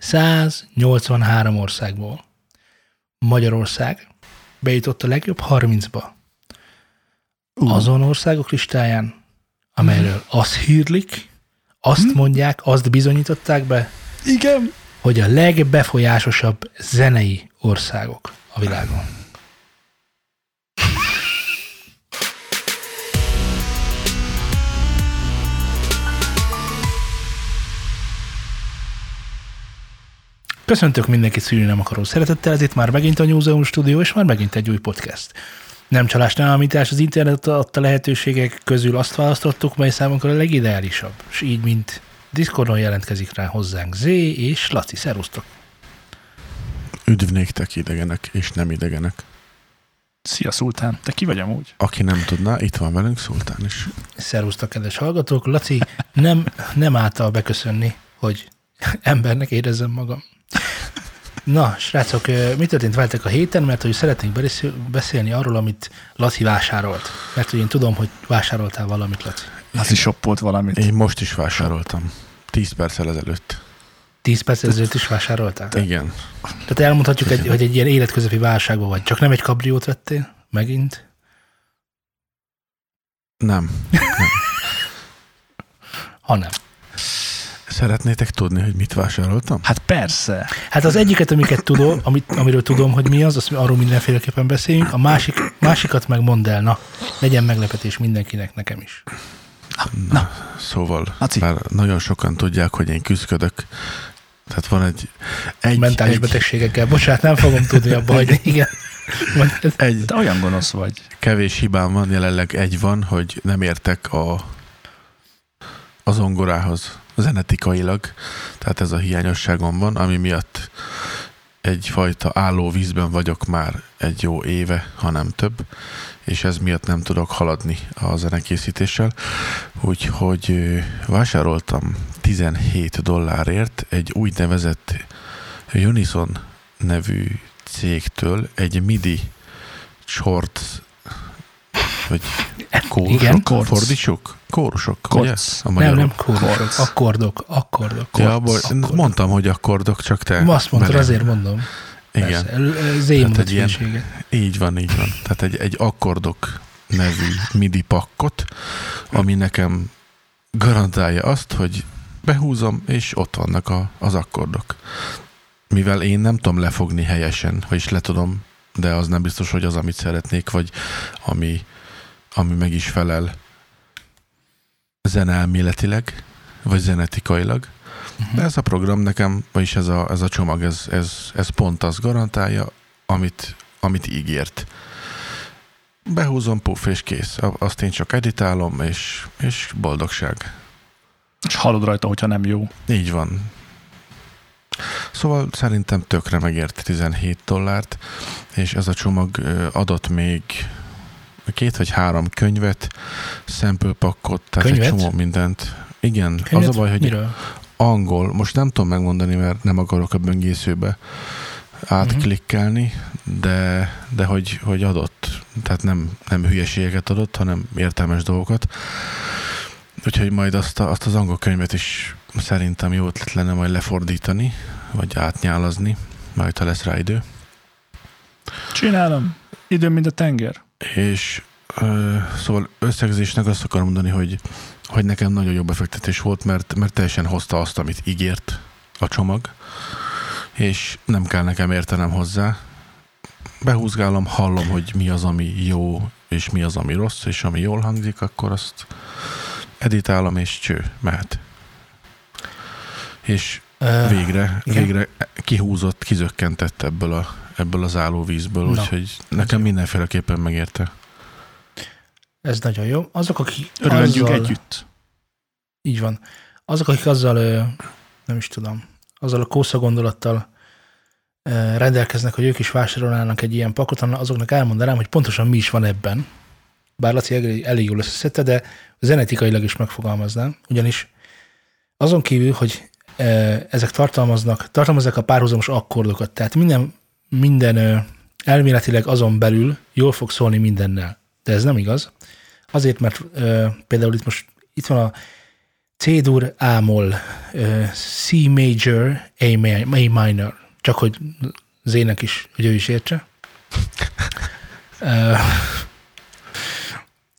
183 országból. Magyarország bejutott a legjobb 30-ba. Uh. Azon országok listáján, amelyről azt hírlik, azt mondják, azt bizonyították be, Igen. hogy a legbefolyásosabb zenei országok a világon. Köszöntök mindenkit szűrni nem akaró szeretettel, ez itt már megint a Newzeum stúdió, és már megint egy új podcast. Nem csalás, nem állítás, az internet adta lehetőségek közül azt választottuk, mely számunkra a legideálisabb, és így, mint Discordon jelentkezik rá hozzánk Z és Laci, szerusztok! Üdv néktek idegenek és nem idegenek. Szia, Szultán. Te ki vagy amúgy? Aki nem tudná, itt van velünk Szultán is. Szerusztok, kedves hallgatók! Laci nem, nem által beköszönni, hogy embernek érezzem magam. Na, srácok, mi történt veletek a héten? Mert hogy szeretnénk beszél- beszélni arról, amit Laci vásárolt. Mert hogy én tudom, hogy vásároltál valamit, Laci. Az is shoppolt valamit. Én most is vásároltam. 10 perccel ezelőtt. 10 perc ezelőtt is vásároltál? Igen. Tehát elmondhatjuk, egy, hogy egy ilyen életközepi válságban vagy. Csak nem egy kabriót vettél? Megint? Nem. Hanem. Szeretnétek tudni, hogy mit vásároltam? Hát persze. Hát az egyiket, amiket tudom, amit, amiről tudom, hogy mi az, azt arról mindenféleképpen beszéljünk, a másik, másikat meg mondd el, na, legyen meglepetés mindenkinek, nekem is. Na, Szóval, Laci. már nagyon sokan tudják, hogy én küzdök. Tehát van egy... Egy, Mentális egy, betegségekkel. Bocsánat, nem fogom tudni abba hagyni. Igen. Egy te olyan gonosz vagy. kevés hibám van, jelenleg egy van, hogy nem értek a, a zongorához zenetikailag. Tehát ez a hiányosságom van, ami miatt egyfajta álló vízben vagyok már egy jó éve, hanem több, és ez miatt nem tudok haladni a zenekészítéssel. Úgyhogy vásároltam 17 dollárért egy úgynevezett Unison nevű cégtől egy MIDI short vagy kórusok, Igen. Chords. fordítsuk? Kórusok, ugye? Chords. A nem, nem kórusok. Akkordok, akkordok. Ja, abból, akkordok. mondtam, hogy akkordok, csak te... Azt mondtad, bele- azért mondom. Igen. Persze. Z mondott egy ilyen-. Így van, így van. Tehát egy, egy akkordok nevű MIDI pakkot, ami nekem garantálja azt, hogy behúzom, és ott vannak a, az akkordok. Mivel én nem tudom lefogni helyesen, vagyis le tudom, de az nem biztos, hogy az, amit szeretnék, vagy ami, ami meg is felel zeneelméletileg, vagy zenetikailag. De ez a program nekem, vagyis ez a, ez a csomag, ez, ez, ez pont azt garantálja, amit, amit ígért. Behúzom, puff, és kész. Azt én csak editálom, és, és boldogság. És hallod rajta, hogyha nem jó. Így van. Szóval szerintem tökre megért 17 dollárt, és ez a csomag adott még két vagy három könyvet, sample pakkot, tehát Könyvet? egy csomó mindent. Igen, Könyvet? az a baj, hogy Miről? angol, most nem tudom megmondani, mert nem akarok a böngészőbe átklikkelni, de, de hogy, hogy adott, tehát nem, nem hülyeségeket adott, hanem értelmes dolgokat. Úgyhogy majd azt, a, azt az angol könyvet is szerintem jó ötlet lenne majd lefordítani, vagy átnyálazni, majd ha lesz rá idő. Csinálom. Időm, mint a tenger. És ö, szóval összegzésnek azt akarom mondani, hogy, hogy nekem nagyon jó befektetés volt, mert, mert teljesen hozta azt, amit ígért a csomag, és nem kell nekem értenem hozzá. Behúzgálom, hallom, hogy mi az, ami jó, és mi az, ami rossz, és ami jól hangzik, akkor azt editálom, és cső, mehet. És végre, igen. végre kihúzott, kizökkentett ebből, a, ebből az állóvízből, Na, úgyhogy nekem mindenféleképpen megérte. Ez nagyon jó. Azok, akik Örülhetjük azzal, együtt. Így van. Azok, akik azzal, nem is tudom, azzal a kósza gondolattal rendelkeznek, hogy ők is vásárolnának egy ilyen pakot, azoknak elmondanám, hogy pontosan mi is van ebben. Bár Laci elég, elég jól összeszedte, de zenetikailag is megfogalmaznám. Ugyanis azon kívül, hogy ezek tartalmaznak, tartalmazzák a párhuzamos akkordokat, tehát minden, minden elméletileg azon belül jól fog szólni mindennel. De ez nem igaz. Azért, mert ö, például itt most itt van a C-dur, A-moll, C major, A, mi- A minor. Csak hogy Zének is, hogy ő is értse. Ö,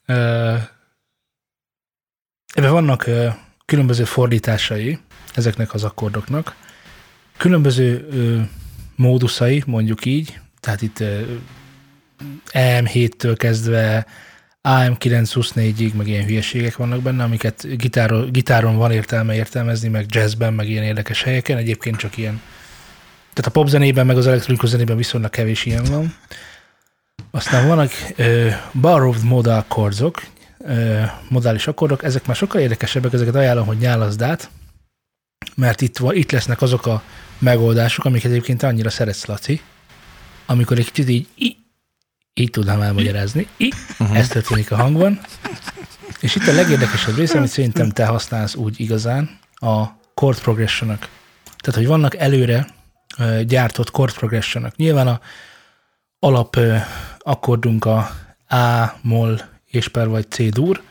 ö, Ebben vannak ö, különböző fordításai ezeknek az akkordoknak. Különböző ö, móduszai, mondjuk így, tehát itt ö, EM7-től kezdve AM924-ig, meg ilyen hülyeségek vannak benne, amiket gitáron, gitáron van értelme értelmezni, meg jazzben, meg ilyen érdekes helyeken, egyébként csak ilyen. Tehát a popzenében, meg az elektronikus zenében viszonylag kevés ilyen van. Aztán vannak ö, borrowed modal accordsok, ö, modális akkordok, ezek már sokkal érdekesebbek, ezeket ajánlom, hogy nyálaszd át, mert itt, va- itt lesznek azok a megoldások, amiket egyébként annyira szeretsz, Laci, amikor egy kicsit így, így, így tudnám elmagyarázni, így, uh-huh. ez történik a hangban, és itt a legérdekesebb része, amit szerintem te használsz úgy igazán, a chord progressionok. Tehát, hogy vannak előre gyártott chord progressionok. Nyilván a alap akkordunk a A, moll és per vagy C dur,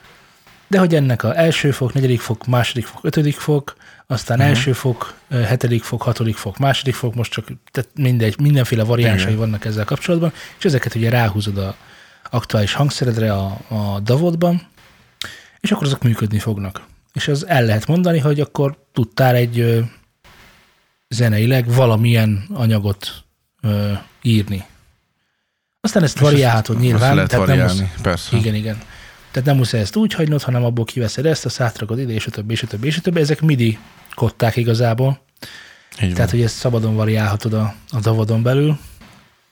de hogy ennek a első fok, negyedik fok, második fok, ötödik fok, aztán uh-huh. első fok, hetedik fok, hatodik fok, második fok, most csak tehát mindegy, mindenféle variánsai Igen. vannak ezzel kapcsolatban, és ezeket ugye ráhúzod a aktuális hangszeredre a, a davodban, és akkor azok működni fognak. És az el lehet mondani, hogy akkor tudtál egy ö, zeneileg valamilyen anyagot ö, írni. Aztán ezt variálhatod nyilván. lehet tehát nem variálni, musz- persze. igen, igen. Tehát nem muszáj ezt úgy hagynod, hanem abból kiveszed ezt, azt átrakod ide, és a többi, és a többi, és a többi. Ezek midi kották igazából. Így van. Tehát, hogy ezt szabadon variálhatod a, a davodon belül.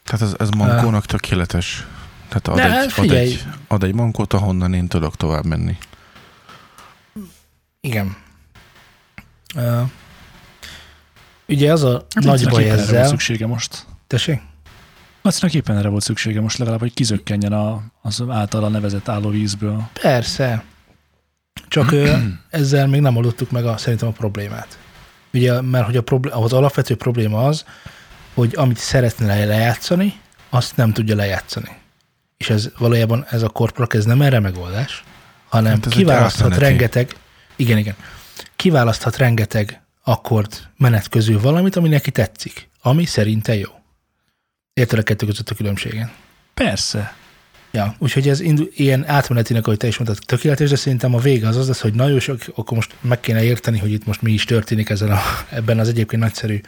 Tehát ez, ez mankónak tökéletes. Tehát ad, Ne, egy, ad, figyelj. egy, ad egy mankót, ahonnan én tudok tovább menni. Igen. Uh, ugye az a Hát nagy baj éppen erre volt ezzel. szüksége most. Tessék? Lacinak éppen erre volt szüksége most legalább, hogy kizökkenjen a, az általa nevezett állóvízből. Persze. Csak ezzel még nem oldottuk meg a, szerintem a problémát. Ugye, mert hogy a problé- az alapvető probléma az, hogy amit szeretne le- lejátszani, azt nem tudja lejátszani. És ez valójában ez a korprak, ez nem erre megoldás, hanem Hát kiválaszthat rengeteg, igen, igen, kiválaszthat rengeteg akkord menet közül valamit, ami neki tetszik, ami szerinte jó. Érted a kettő között a különbségen? Persze. Ja, úgyhogy ez indu- ilyen átmenetinek, ahogy te is mondtad, tökéletes, de szerintem a vége az az lesz, hogy nagyon sok, akkor most meg kéne érteni, hogy itt most mi is történik ezen a, ebben az egyébként nagyszerű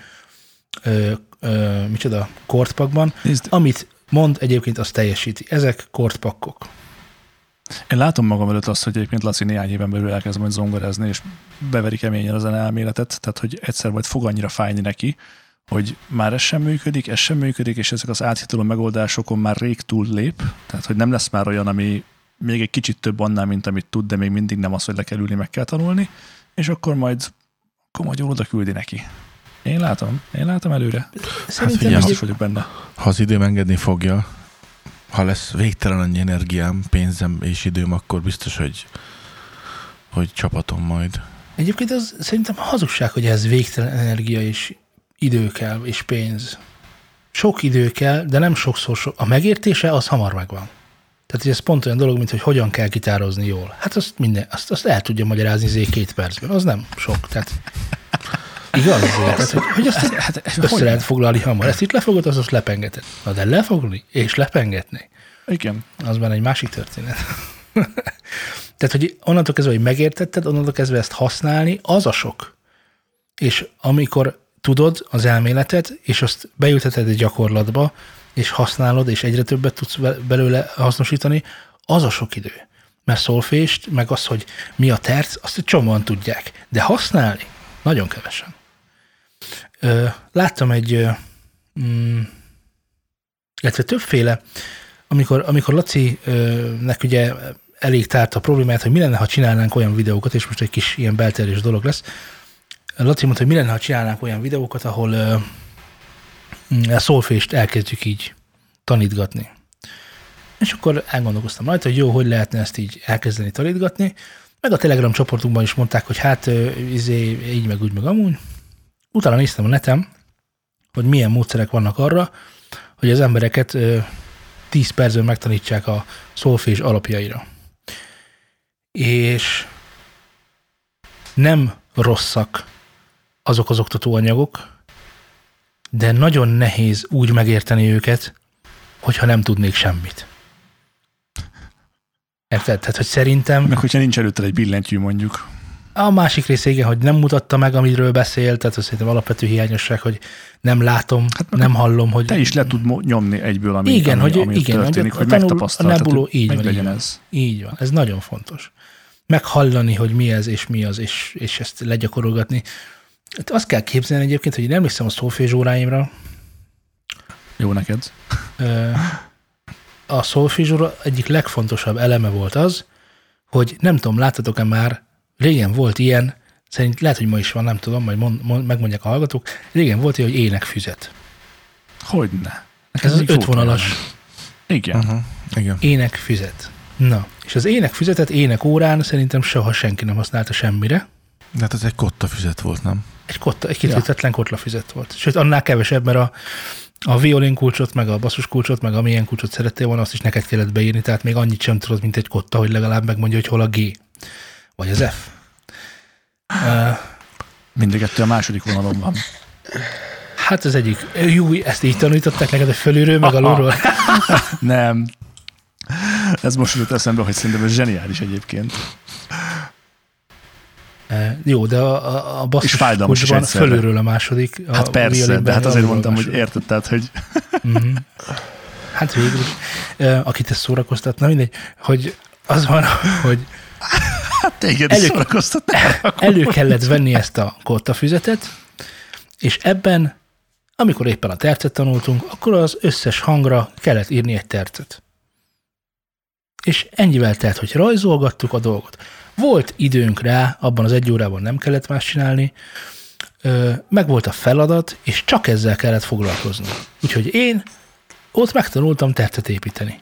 ö, ö, micsoda, kortpakban. Nézd, Amit mond, egyébként azt teljesíti. Ezek kortpakkok. én látom magam előtt azt, hogy egyébként Laci néhány éven belül elkezd majd zongorázni, és beveri keményen az elméletet, tehát hogy egyszer majd fog annyira fájni neki, hogy már ez sem működik, ez sem működik, és ezek az áthitoló megoldásokon már rég túl lép, tehát hogy nem lesz már olyan, ami még egy kicsit több annál, mint amit tud, de még mindig nem az, hogy le kell ülni, meg kell tanulni, és akkor majd, jól oda küldi neki. Én látom, én látom előre. Szerintem figyelj, hát Biztos vagyok benne. Ha az időm engedni fogja, ha lesz végtelen annyi energiám, pénzem és időm, akkor biztos, hogy, hogy csapatom majd. egyébként az szerintem hazugság, hogy ez végtelen energia és idő kell, és pénz. Sok idő kell, de nem sokszor so- A megértése az hamar megvan. Tehát ez pont olyan dolog, mint hogy hogyan kell gitározni jól. Hát azt, minden, azt, azt el tudja magyarázni zé két percben. Az nem sok. Tehát igaz? Tehát, hogy, hogy azt Hát, össze lehet foglalni hamar. Ezt itt lefogod, az azt lepengeted. Na de lefogni és lepengetni, Igen. az már egy másik történet. Tehát, hogy onnantól kezdve, hogy megértetted, onnantól kezdve ezt használni, az a sok. És amikor tudod az elméletet, és azt beülteted egy gyakorlatba, és használod, és egyre többet tudsz be- belőle hasznosítani, az a sok idő. Mert szolfést, meg az, hogy mi a terc, azt egy csomóan tudják. De használni nagyon kevesen. Láttam egy, mm, illetve többféle, amikor, amikor Laci-nek ugye elég tárt a problémát, hogy mi lenne, ha csinálnánk olyan videókat, és most egy kis ilyen belterjes dolog lesz. Laci mondta, hogy mi lenne, ha csinálnánk olyan videókat, ahol mm, a szolfést elkezdjük így tanítgatni. És akkor elgondolkoztam rajta, hogy jó, hogy lehetne ezt így elkezdeni tanítgatni. Meg a Telegram csoportunkban is mondták, hogy hát ö, izé, így meg úgy meg amúgy. Utána néztem a neten, hogy milyen módszerek vannak arra, hogy az embereket ö, 10 percben megtanítsák a szolfés alapjaira. És nem rosszak azok az oktatóanyagok, de nagyon nehéz úgy megérteni őket, hogyha nem tudnék semmit. Érted? Tehát, hogy szerintem... Meg hogyha nincs előtte egy billentyű mondjuk. A másik része igen, hogy nem mutatta meg, amiről beszélt, tehát az szerintem alapvető hiányosság, hogy nem látom, hát, nem hallom, hogy... Te is le tud nyomni egyből, ami, igen, ami, hogy, ami igen, történik, hogy, hogy megtapasztaltad. A nebuló, így meg van, így van, ez. így van. Ez nagyon fontos. Meghallani, hogy mi ez és mi az, és, és ezt legyakorolgatni. Hát azt kell képzelni egyébként, hogy én emlékszem a szófézsóráimra. Jó neked. A szófézsóra egyik legfontosabb eleme volt az, hogy nem tudom, láttatok-e már, régen volt ilyen, szerint lehet, hogy ma is van, nem tudom, majd mond, mond, megmondják a hallgatók, régen volt ilyen, hogy énekfüzet. Hogyne. Ez az ötvonalas. Igen. Uh-huh. Igen. Énekfüzet. Na, és az énekfüzetet ének órán szerintem soha senki nem használta semmire. De hát ez egy kotta füzet volt, nem? Egy, kotta, egy kitöltetlen ja. kotla füzet volt. Sőt, annál kevesebb, mert a, a violin kulcsot, meg a basszus kulcsot, meg amilyen kulcsot szerettél volna, azt is neked kellett beírni, tehát még annyit sem tudod, mint egy kotta, hogy legalább megmondja, hogy hol a G, vagy az F. Uh, Mindig a második vonalon van. Hát az egyik, jó, ezt így tanították neked, hogy fölülről, meg alulról? Nem. Ez most jutott eszembe, hogy szerintem ez zseniális egyébként. E, jó, de a, a, a basszus kulcsban fölülről a második. A hát persze, de hát azért mondtam, hogy érted, tehát, hogy... Mm-hmm. Hát végül is. E, akit ez szórakoztatna, mindegy, hogy az van, hogy Hát téged elő, szórakoztat. Elő kellett venni ezt a kottafüzetet, és ebben, amikor éppen a tercet tanultunk, akkor az összes hangra kellett írni egy tercet. És ennyivel telt, hogy rajzolgattuk a dolgot. Volt időnk rá, abban az egy órában nem kellett más csinálni, meg volt a feladat, és csak ezzel kellett foglalkozni. Úgyhogy én ott megtanultam tercet építeni.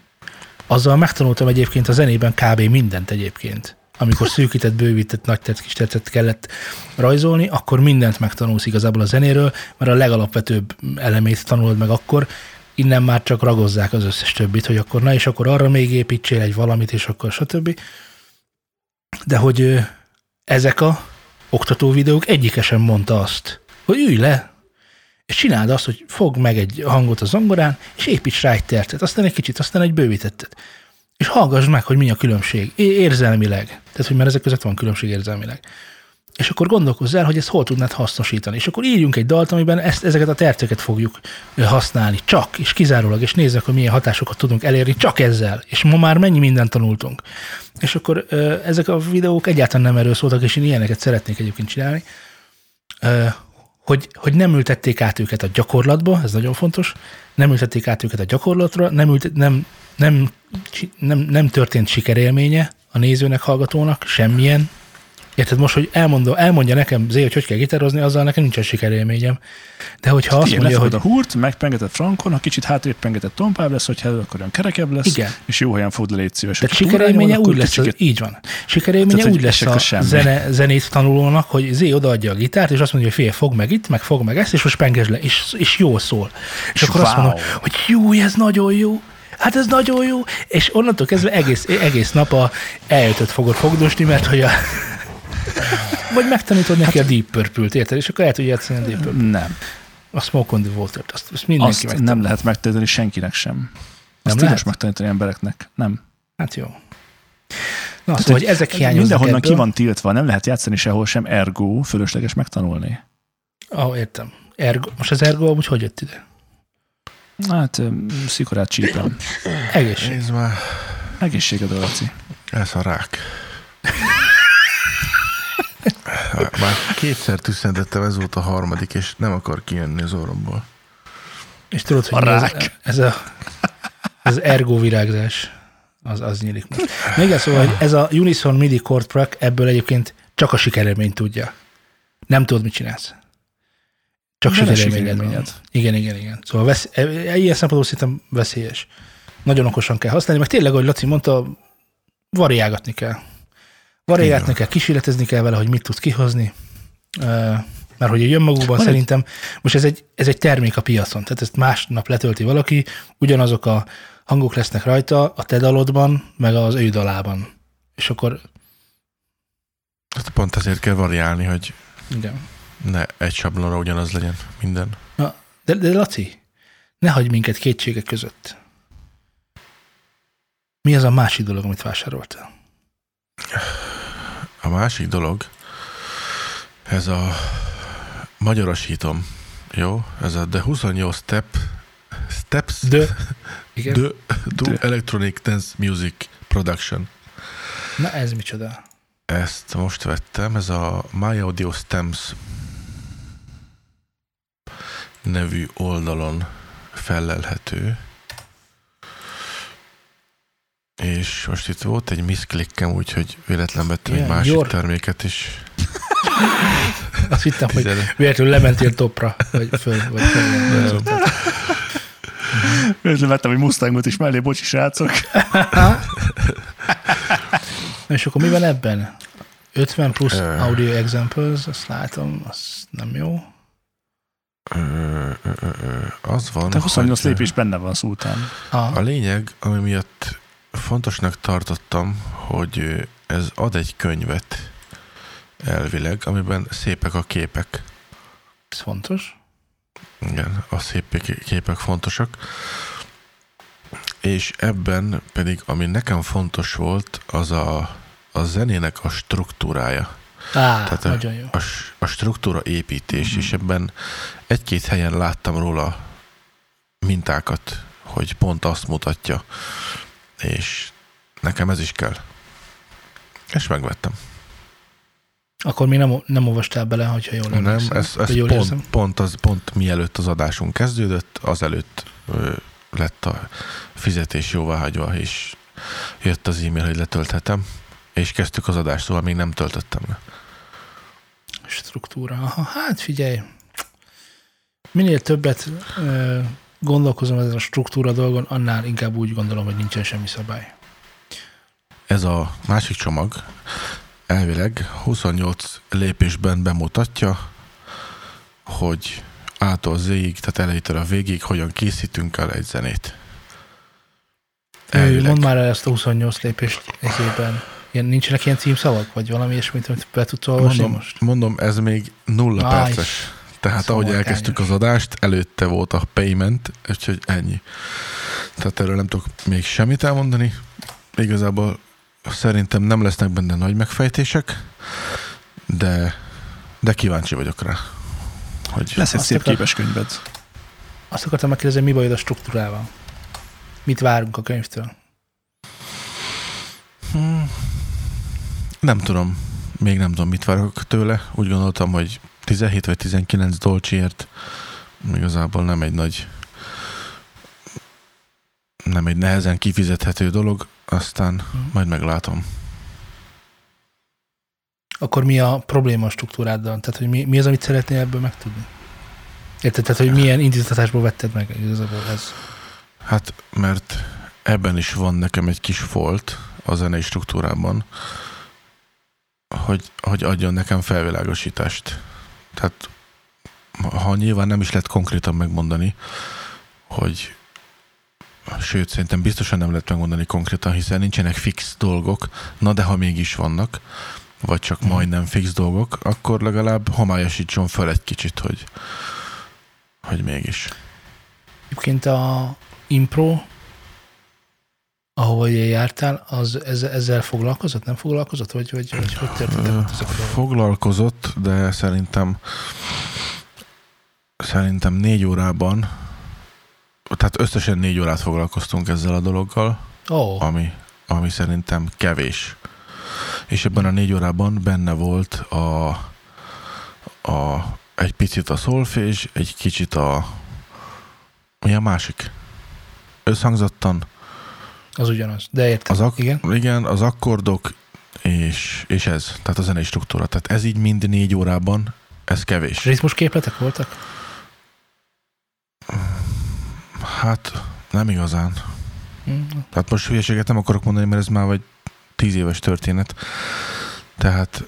Azzal megtanultam egyébként a zenében kb. mindent egyébként. Amikor szűkített, bővített, nagy tett, kis tetszett kellett rajzolni, akkor mindent megtanulsz igazából a zenéről, mert a legalapvetőbb elemét tanulod meg akkor, innen már csak ragozzák az összes többit, hogy akkor na, és akkor arra még építsél egy valamit, és akkor stb. De hogy ezek a oktató videók egyikesen mondta azt, hogy ülj le, és csináld azt, hogy fog meg egy hangot a zongorán, és építs rá egy tertet, aztán egy kicsit, aztán egy bővítettet. És hallgass meg, hogy mi a különbség érzelmileg. Tehát, hogy már ezek között van különbség érzelmileg. És akkor gondolkozz el, hogy ezt hol tudnád hasznosítani. És akkor írjunk egy dalt, amiben ezt, ezeket a terceket fogjuk használni. Csak, és kizárólag, és nézzük, hogy milyen hatásokat tudunk elérni csak ezzel. És ma már mennyi mindent tanultunk. És akkor ezek a videók egyáltalán nem erről szóltak, és én ilyeneket szeretnék egyébként csinálni, hogy, hogy nem ültették át őket a gyakorlatba, ez nagyon fontos, nem ültették át őket a gyakorlatra, nem, ült, nem, nem, nem, nem történt sikerélménye a nézőnek, hallgatónak, semmilyen, Érted most, hogy elmondom, elmondja nekem Zé, hogy hogy kell gitározni, azzal nekem nincsen sikerélményem. De hogyha azt mondja, hogy... a húrt, megpengetett frankon, ha kicsit hátrébb pengetett tompább lesz, hogyha akkor olyan kerekebb lesz, Igen. és jó helyen fog le légy szíves. Tehát sikerélménye úgy lesz, kicsit... így van. Sikerélménye úgy lesz a, a zene, zenét tanulónak, hogy Zé odaadja a gitárt, és azt mondja, hogy fél, fog meg itt, meg fog meg ezt, és most pengesd le, és, és jól szól. És, és akkor wow. azt mondom, hogy jó, ez nagyon jó hát ez nagyon jó, és onnantól kezdve egész, egész nap a eljötött fogod fogdosni, mert hogy a, vagy megtanítod neki hát, a Deep Purple-t, érted? És akkor el tudja játszani a Deep Purple. Nem. A Smoke on the water azt, azt mindenki azt megtanul. nem lehet megtanítani senkinek sem. Azt nem lehet? megtanítani embereknek. Nem. Hát jó. Na, szóval, hogy ezek hiányoznak Mindenhonnan ebből. ki van tiltva, nem lehet játszani sehol sem, ergo fölösleges megtanulni. Ah, értem. Ergo. Most az ergo amúgy hogy jött ide? Hát, szikorát csípem. Egészség. Nézd már. Egészséged, Laci. Ez a rák. Már kétszer tüsszentettem, ez volt a harmadik, és nem akar kijönni az orromból. És tudod, hogy a ez, ez, a, ez az ergo virágzás, az, az nyílik most. Még ez szóval, hogy ez a Unison MIDI Chord Prac ebből egyébként csak a sikerélményt tudja. Nem tudod, mit csinálsz. Csak sikerélményed Igen, igen, igen. Szóval vesz, e, e, ilyen szempontból szerintem veszélyes. Nagyon okosan kell használni, meg tényleg, ahogy Laci mondta, variálgatni kell. Variálni kell, kísérletezni kell vele, hogy mit tud kihozni. Mert hogy jön magukban Van szerintem, most ez egy, ez egy termék a piacon, tehát ezt másnap letölti valaki, ugyanazok a hangok lesznek rajta a te dalodban, meg az ő dalában. És akkor Hát pont ezért kell variálni, hogy Igen. ne egy sablonra ugyanaz legyen minden. Na, de, de Laci, ne hagyj minket kétségek között. Mi az a másik dolog, amit vásároltál? A másik dolog, ez a magyarosítom, jó? Ez a The 28 Step, Steps De, igen. The, The De. Electronic Dance Music Production. Na ez micsoda? Ezt most vettem, ez a My Audio Stems nevű oldalon fellelhető. És most itt volt egy miszklikkem, úgyhogy véletlen vettem egy Ilyen másik gyor- terméket is. Azt hittem, hogy véletlenül lementél topra, vagy föl, vagy föl. Véletlenül vettem egy Mustangot is mellé, bocsi srácok. Na és akkor mi van ebben? 50 plusz Ö. audio examples, azt látom, az nem jó. Ö, ö, ö, Az van, De 28 hogy lépés benne van szó után. Ah, a lényeg, ami miatt fontosnak tartottam, hogy ez ad egy könyvet elvileg, amiben szépek a képek. ez fontos. Igen, a szép képek fontosak. És ebben pedig, ami nekem fontos volt, az a, a zenének a struktúrája. Á, Tehát a- nagyon jó. A, a struktúra építés, és ebben egy-két helyen láttam róla mintákat, hogy pont azt mutatja, és nekem ez is kell. És megvettem. Akkor még nem, nem olvastál bele, hogyha jól Nem, emlékszem. ez, ez jól pont, érzem. pont, az, pont mielőtt az adásunk kezdődött, azelőtt ö, lett a fizetés jóváhagyva, és jött az e-mail, hogy letölthetem, és kezdtük az adást, szóval még nem töltöttem le. Struktúra. Aha, hát figyelj, minél többet ö, gondolkozom ezen a struktúra dolgon, annál inkább úgy gondolom, hogy nincsen semmi szabály. Ez a másik csomag elvileg 28 lépésben bemutatja, hogy A-tól Z-ig, tehát elejétől a végig, hogyan készítünk el egy zenét. Elvileg. Mondd már el ezt a 28 lépést ezében. Ilyen, nincsenek ilyen címszavak, vagy valami ilyesmit, amit be tudsz olvasni Mondom, most? mondom, ez még nulla Áj, perces. Tehát Szóval ahogy elkezdtük az adást, előtte volt a payment, úgyhogy ennyi. Tehát erről nem tudok még semmit elmondani. Igazából szerintem nem lesznek benne nagy megfejtések, de, de kíváncsi vagyok rá. Hogy Lesz egy szép képes könyved. Azt akartam megkérdezni, mi bajod a struktúrával? Mit várunk a könyvtől? Hmm, nem tudom. Még nem tudom, mit várok tőle. Úgy gondoltam, hogy 17 vagy 19 dolcsiért igazából nem egy nagy nem egy nehezen kifizethető dolog, aztán majd meglátom. Akkor mi a probléma struktúráddal? Tehát, hogy mi, mi az, amit szeretnél ebből megtudni? Érted? Tehát, hogy milyen indítatásból vetted meg igazából ez? Hát, mert ebben is van nekem egy kis folt a zenei struktúrában, hogy, hogy adjon nekem felvilágosítást. Tehát ha nyilván nem is lehet konkrétan megmondani, hogy sőt, szerintem biztosan nem lehet megmondani konkrétan, hiszen nincsenek fix dolgok, na de ha mégis vannak, vagy csak Mhm. majdnem fix dolgok, akkor legalább homályosítson fel egy kicsit, hogy, hogy mégis. Egyébként a impro, ahova ugye jártál, az ezzel, ezzel foglalkozott, nem foglalkozott? Vagy, vagy, vagy hogy történtek ezek? Foglalkozott, de szerintem szerintem négy órában, tehát összesen négy órát foglalkoztunk ezzel a dologgal, oh, ami, ami szerintem kevés. És ebben a négy órában benne volt a, a egy picit a szolfés, egy kicsit a mi a másik? Összhangzottan az ugyanaz. De értem. az ak- Igen? igen, az akkordok és, és ez, tehát a zenei struktúra. Tehát ez így mind négy órában, ez kevés. Ritmus képletek voltak? Hát nem igazán. Hm, Tehát most hülyeséget nem akarok mondani, mert ez már vagy tíz éves történet. Tehát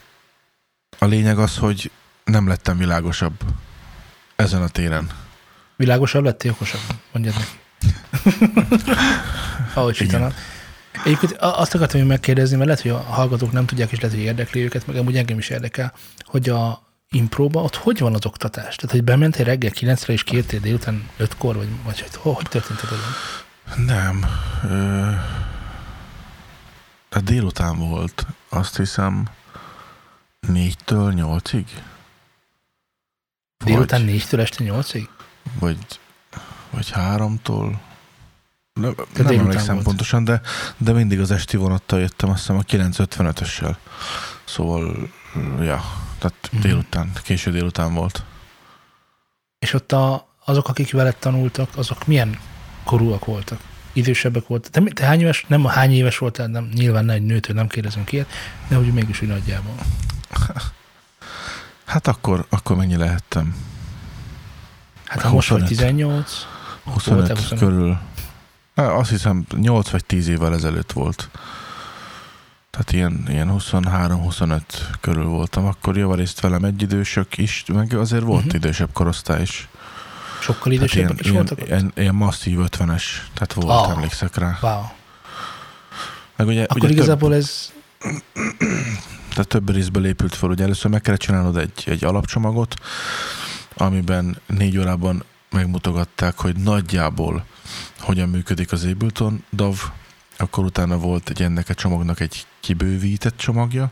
a lényeg az, hogy nem lettem világosabb ezen a téren. Világosabb lettél, okosabb? Mondjad neki. ahogy sütanak. Egyébként azt akartam én megkérdezni, mert lehet, hogy a hallgatók nem tudják, és lehet, hogy érdekli őket, meg amúgy engem is érdekel, hogy a impróba ott hogy van az oktatás? Tehát, hogy bementél reggel 9 és kértél délután 5-kor, vagy, vagy hogy, hogy történt ez azon? Nem. Ö, a délután volt, azt hiszem, 4-től 8-ig. Délután 4-től este 8-ig? Vagy, vagy 3-tól ne, nem emlékszem pontosan, de, de mindig az esti vonattal jöttem, azt hiszem a 955-össel. Szóval, ja, tehát mm. délután, késő délután volt. És ott a, azok, akik veled tanultak, azok milyen korúak voltak? Idősebbek voltak? Te, te hány éves, nem a hány éves voltál, nem, nyilván egy nőtől nem kérdezem ki, de hogy mégis úgy nagyjából. Hát akkor, akkor mennyi lehettem? Hát ha most vagy 18, 25 körül. Azt hiszem 8 vagy 10 évvel ezelőtt volt. Tehát ilyen, ilyen 23-25 körül voltam. Akkor javarészt velem egy idősök is, meg azért volt uh-huh. idősebb korosztály is. sokkal idősebbek is ilyen, voltak ilyen, ilyen masszív 50-es, tehát volt, Ah. oh. emlékszek rá. Wow. Meg ugye, Akkor ugye igazából több, ez... tehát több részből épült fel. Ugye először meg kellett csinálnod egy, egy alapcsomagot, amiben négy órában megmutogatták, hogy nagyjából hogyan működik az Ableton DAV, akkor utána volt egy ennek a csomagnak egy kibővített csomagja,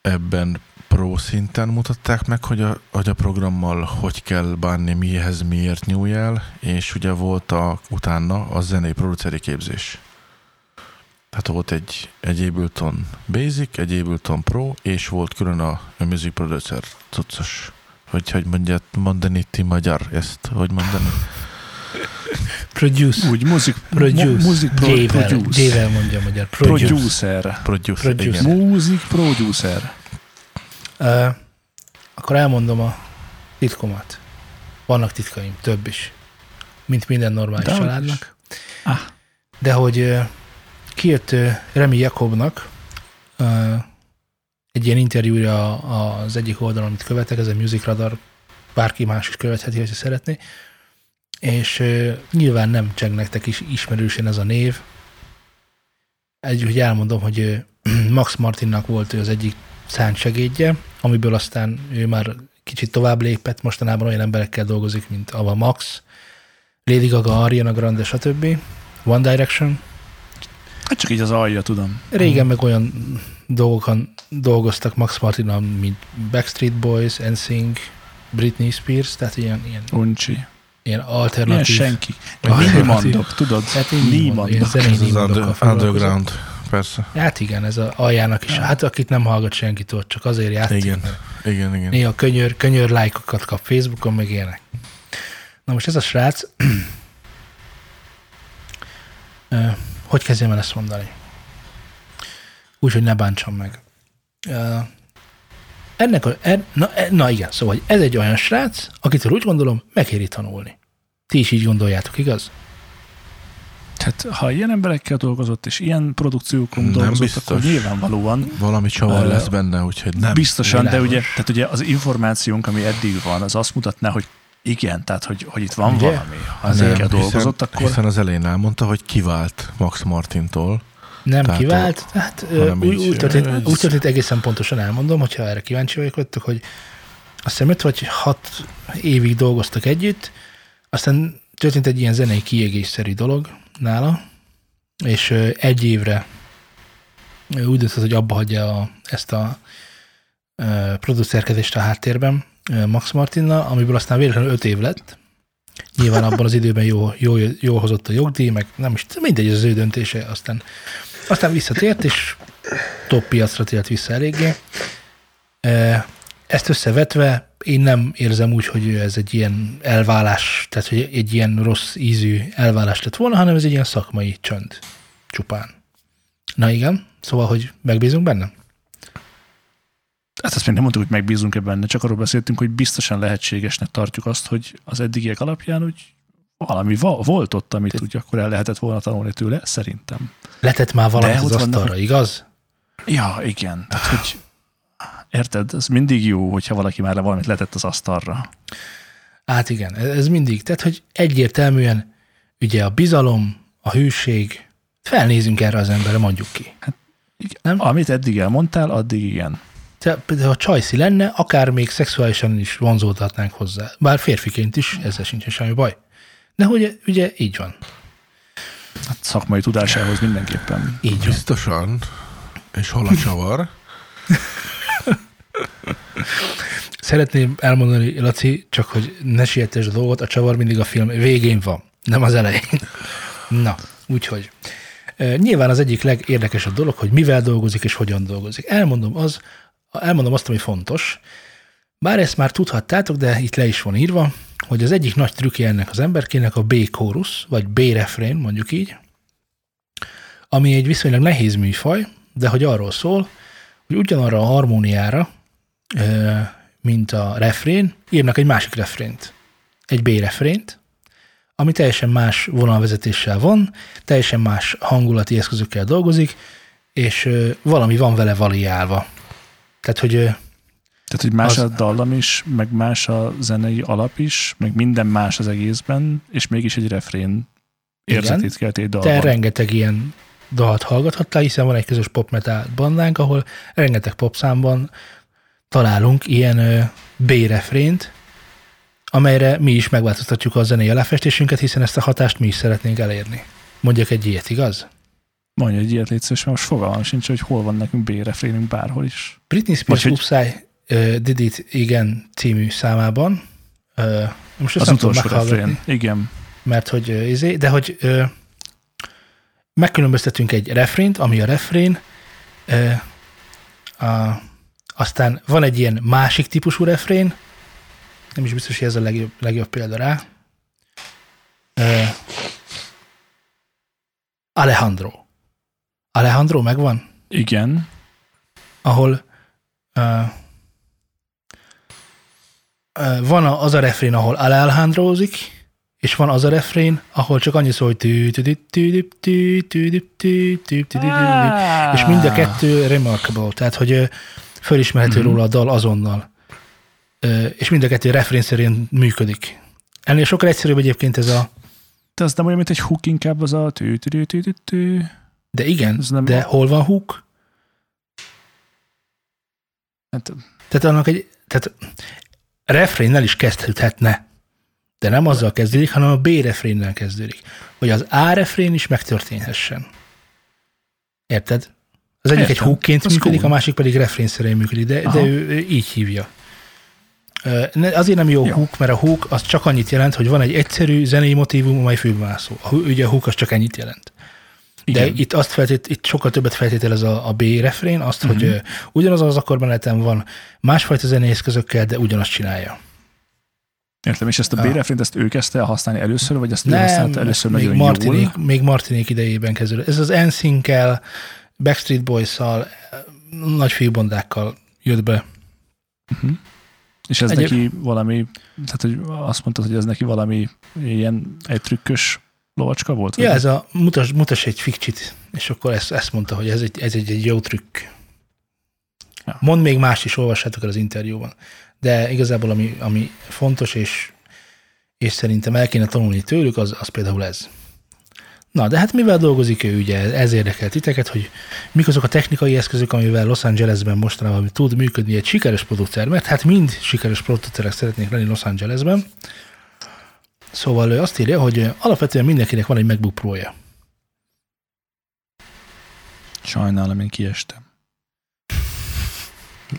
ebben pro szinten mutatták meg, hogy a, hogy a programmal hogy kell bánni, mihez miért nyúj el, és ugye volt a, utána a zenei produceri képzés. Tehát volt egy, egy Ableton Basic, egy Ableton Pro, és volt külön a, a Music Producer cuccos. Hogy, hogy mondját, mondani ti magyar ezt, hogy mondani? Produce. Úgy, muzik, Produce. mu- muzik pro, J-vel, produce. J-vel mondja a magyar. Produce. Producer. Produce, Producer. igen. Music producer. Uh, akkor elmondom a titkomat. Vannak titkaim, több is. Mint minden normális De családnak. Ah. De hogy uh, kijött uh, Remi Jakobnak uh, egy ilyen interjúja az egyik oldalon, amit követek, ez a Music Radar, bárki más is követheti, ha szeretné. És nyilván nem cseng nektek is ismerősen ez a név. Egy, hogy elmondom, hogy Max Martinnak volt ő az egyik szánt segédje, amiből aztán ő már kicsit tovább lépett, mostanában olyan emberekkel dolgozik, mint Ava Max, Lady Gaga, Ariana Grande, stb. One Direction. Hát csak így az alja, tudom. Régen meg olyan dolgokon dolgoztak Max Martinnal, mint Backstreet Boys, NSYNC, Britney Spears, tehát ilyen, ilyen, Uncsi. ilyen Ilyen alternatív. senki. Alternatív. Nímandok, tudod? Hát ilyen Nímandok. zenei Ez az under, underground, persze. Hát igen, ez a aljának is. Hát akit nem hallgat senkitől, csak azért játszik. Igen, igen, igen. Néha könyör, könyör lájkokat kap Facebookon, meg ilyenek. Na most ez a srác, hogy kezdjem el ezt mondani? Úgy, hogy ne bántsam meg. Ö, Ennek a, en, na, e- na igen, szóval ez egy olyan srác, akitől úgy gondolom, megéri tanulni. Ti is így gondoljátok, igaz? Tehát ha ilyen emberekkel dolgozott, és ilyen produkciókon Nem dolgozott, biztos. akkor nyilvánvalóan Valami csavar Ö, lesz benne, úgyhogy nem. biztosan, de világos. ugye, tehát ugye az információnk, ami eddig van, az azt mutatná, hogy igen, tehát hogy, hogy itt van Ugye? valami. Ha ezekkel dolgozott, hiszen, akkor Hiszen az elején elmondta, hogy kivált Max Martintól. Nem Tehát kivált, hát ö, hanem úgy, úgy, történt, ez- úgy történt egészen pontosan elmondom, hogyha erre kíváncsi vagyok hogy azt hiszem 5 vagy 6 évig dolgoztak együtt, aztán történt egy ilyen zenei kiégésszerű dolog nála, és egy évre úgy döntött, hogy abba hagyja a, ezt a producerkedést a háttérben Max Martinnal, amiből aztán véletlenül 5 év lett. Nyilván abban az időben jó, jó, jó hozott a jogdíj, meg nem is, mindegy, az ő döntése, aztán aztán visszatért, és top piacra tért vissza eléggé. Ezt összevetve én nem érzem úgy, hogy ez egy ilyen elválás, tehát hogy egy ilyen rossz ízű elválás lett volna, hanem ez egy ilyen szakmai csönd csupán. Na igen, szóval, hogy megbízunk benne? hát azt még nem mondtuk, hogy megbízunk-e benne, csak arról beszéltünk, hogy biztosan lehetségesnek tartjuk azt, hogy az eddigiek alapján úgy valami va- volt ott, amit úgy akkor el lehetett volna tanulni tőle, szerintem. Letett már valamit az vannak- asztalra, igaz? Ja, igen. Tehát, hogy érted, ez mindig jó, hogyha valaki már valamit letett az asztalra. Hát igen, ez mindig. Tehát, hogy egyértelműen ugye a bizalom, a hűség, Felnézünk erre az emberre, mondjuk ki. Igen. Nem? Amit eddig elmondtál, addig igen. Te, például, ha Csajci lenne, akár még szexuálisan is vonzódhatnánk hozzá. Bár férfiként is, ezzel sincsen semmi baj. De hogy ugye így van. Hát szakmai tudásához mindenképpen. Így van. Biztosan. És hol a csavar? Szeretném elmondani, Laci, csak hogy ne sietesd a dolgot, a csavar mindig a film végén van, nem az elején. Na, úgyhogy. Nyilván az egyik legérdekesebb dolog, hogy mivel dolgozik és hogyan dolgozik. Elmondom, az, elmondom azt, ami fontos. Bár ezt már tudhattátok, de itt le is van írva, hogy az egyik nagy trükkje ennek az emberkének a B-chorus, vagy B-refrén, mondjuk így, ami egy viszonylag nehéz műfaj, de hogy arról szól, hogy ugyanarra a harmóniára, mint a refrén, írnak egy másik refrént, egy B-refrént, ami teljesen más vonalvezetéssel van, teljesen más hangulati eszközökkel dolgozik, és valami van vele variálva. Tehát, hogy Tehát, hogy más Az- a dallam is, meg más a zenei alap is, meg minden más az egészben, és mégis egy refrén érzetét kelt egy te dalban. rengeteg ilyen dalt hallgathattál, hiszen van egy közös pop metal bandánk, ahol rengeteg popszámban találunk ilyen B-refrént, amelyre mi is megváltoztatjuk a zenei aláfestésünket, hiszen ezt a hatást mi is szeretnénk elérni. Mondjak egy ilyet, igaz? Mondja egy ilyet légy szíves, mert most fogalmam sincs, hogy hol van nekünk B-refrénünk bárhol is. Britney Spears Vagy hogy- Did It Igen című számában, most ezt Az nem tudom utolsó refrén. Igen. mert hogy izé, de hogy megkülönböztetünk egy refrént, ami a refrén, a, aztán van egy ilyen másik típusú refrén, nem is biztos, hogy ez a legjobb, legjobb példa rá. Alejandro. Alejandro megvan? Igen. ahol uh, van az a refrén, ahol alálhándrózik, és van az a refrén, ahol csak annyi szól, hogy és mind a kettő remarkable, tehát hogy fölismerhető róla a dal azonnal. És mind a kettő refrén szerint működik. Ennél sokkal egyszerűbb egyébként ez a... De az nem olyan, mint egy hook inkább az a... De igen, de hol van hook? Tehát annak egy, tehát refrénnel is kezdhetne, de nem azzal kezdődik, hanem a B refrénnel kezdődik. Hogy az A refrén is megtörténhessen. Érted? Az egyik egy Értem. hookként Az működik, cool. a másik pedig refrén szerint működik, de, de ő, ő így hívja. Azért nem jó Jó. hook, mert a hook az csak annyit jelent, hogy van egy egyszerű zenei motívum, amely hu- ugye a hook az csak ennyit jelent. De igen. itt, azt feltét, itt sokkal többet feltételez a, a B refrén, azt, uh-huh. hogy ugyanaz az akkordmenetem van, másfajta zenei eszközökkel, de ugyanazt csinálja. Értem, és ezt a. B-refrént, ezt ő kezdte el használni először, vagy ezt ő Nem, használta először még nagyon Martinék, jól? még Martinék idejében kezdődött. Ez az NSYNC-kel, Backstreet Boys-szal, nagy fiúbondákkal jött be. Uh-huh. És ez Egyéb- neki valami, tehát hogy azt mondtad, hogy ez neki valami ilyen egy trükkös lovacska volt? Ja, vagy? ez a mutas, mutas egy fikcsit, és akkor ezt, ezt mondta, hogy ez egy, ez egy, egy jó trükk. Ja. Mond még más is, olvassátok el az interjúban. De igazából ami, ami fontos, és, és szerintem el kéne tanulni tőlük, az, az például ez. Na, de hát mivel dolgozik ő, ugye ez érdekel titeket, hogy mik azok a technikai eszközök, amivel Los Angelesben mostanában tud működni egy sikeres producer, mert hát mind sikeres producerek szeretnék lenni Los Angelesben. Szóval ő azt írja, hogy alapvetően mindenkinek van egy MacBook Pro-ja. Sajnálom, én kiestem.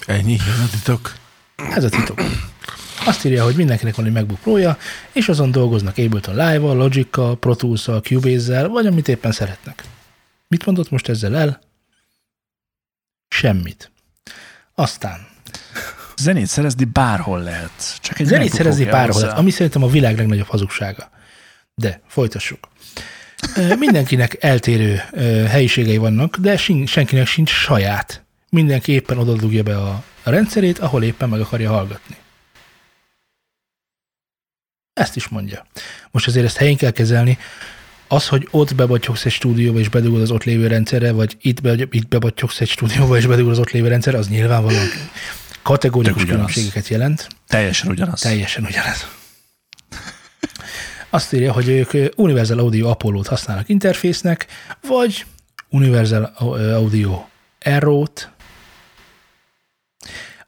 Ennyi, ez a titok. Ez a titok. Azt írja, hogy mindenkinek van egy MacBook Pro-ja, és azon dolgoznak Ableton Live-val, Logic-kal, Pro Tools-szal, Cubase-zel, vagy amit éppen szeretnek. Mit mondott most ezzel el? Semmit. Aztán Zenét szerezni bárhol lehet. Csak egy zenét szerezni bárhol, hozzá. lehet, ami szerintem a világ legnagyobb hazugsága. De folytassuk. Mindenkinek eltérő helyiségei vannak, de senkinek sincs saját. Mindenki éppen oda dugja be a, a rendszerét, ahol éppen meg akarja hallgatni. Ezt is mondja. Most azért ezt helyén kell kezelni. Az, hogy ott bebatyogsz egy stúdióba és bedugod az ott lévő rendszerre, vagy itt, be, itt bebatyogsz egy stúdióba és bedugod az ott lévő rendszerre, az nyilvánvalóan kategórikus ugyanaz. különbségeket jelent. Teljesen ugyanaz. Teljesen ugyanez. Azt írja, hogy ők Universal Audio Apollo-t használnak interfésznek, vagy Universal Audio Arrow-t,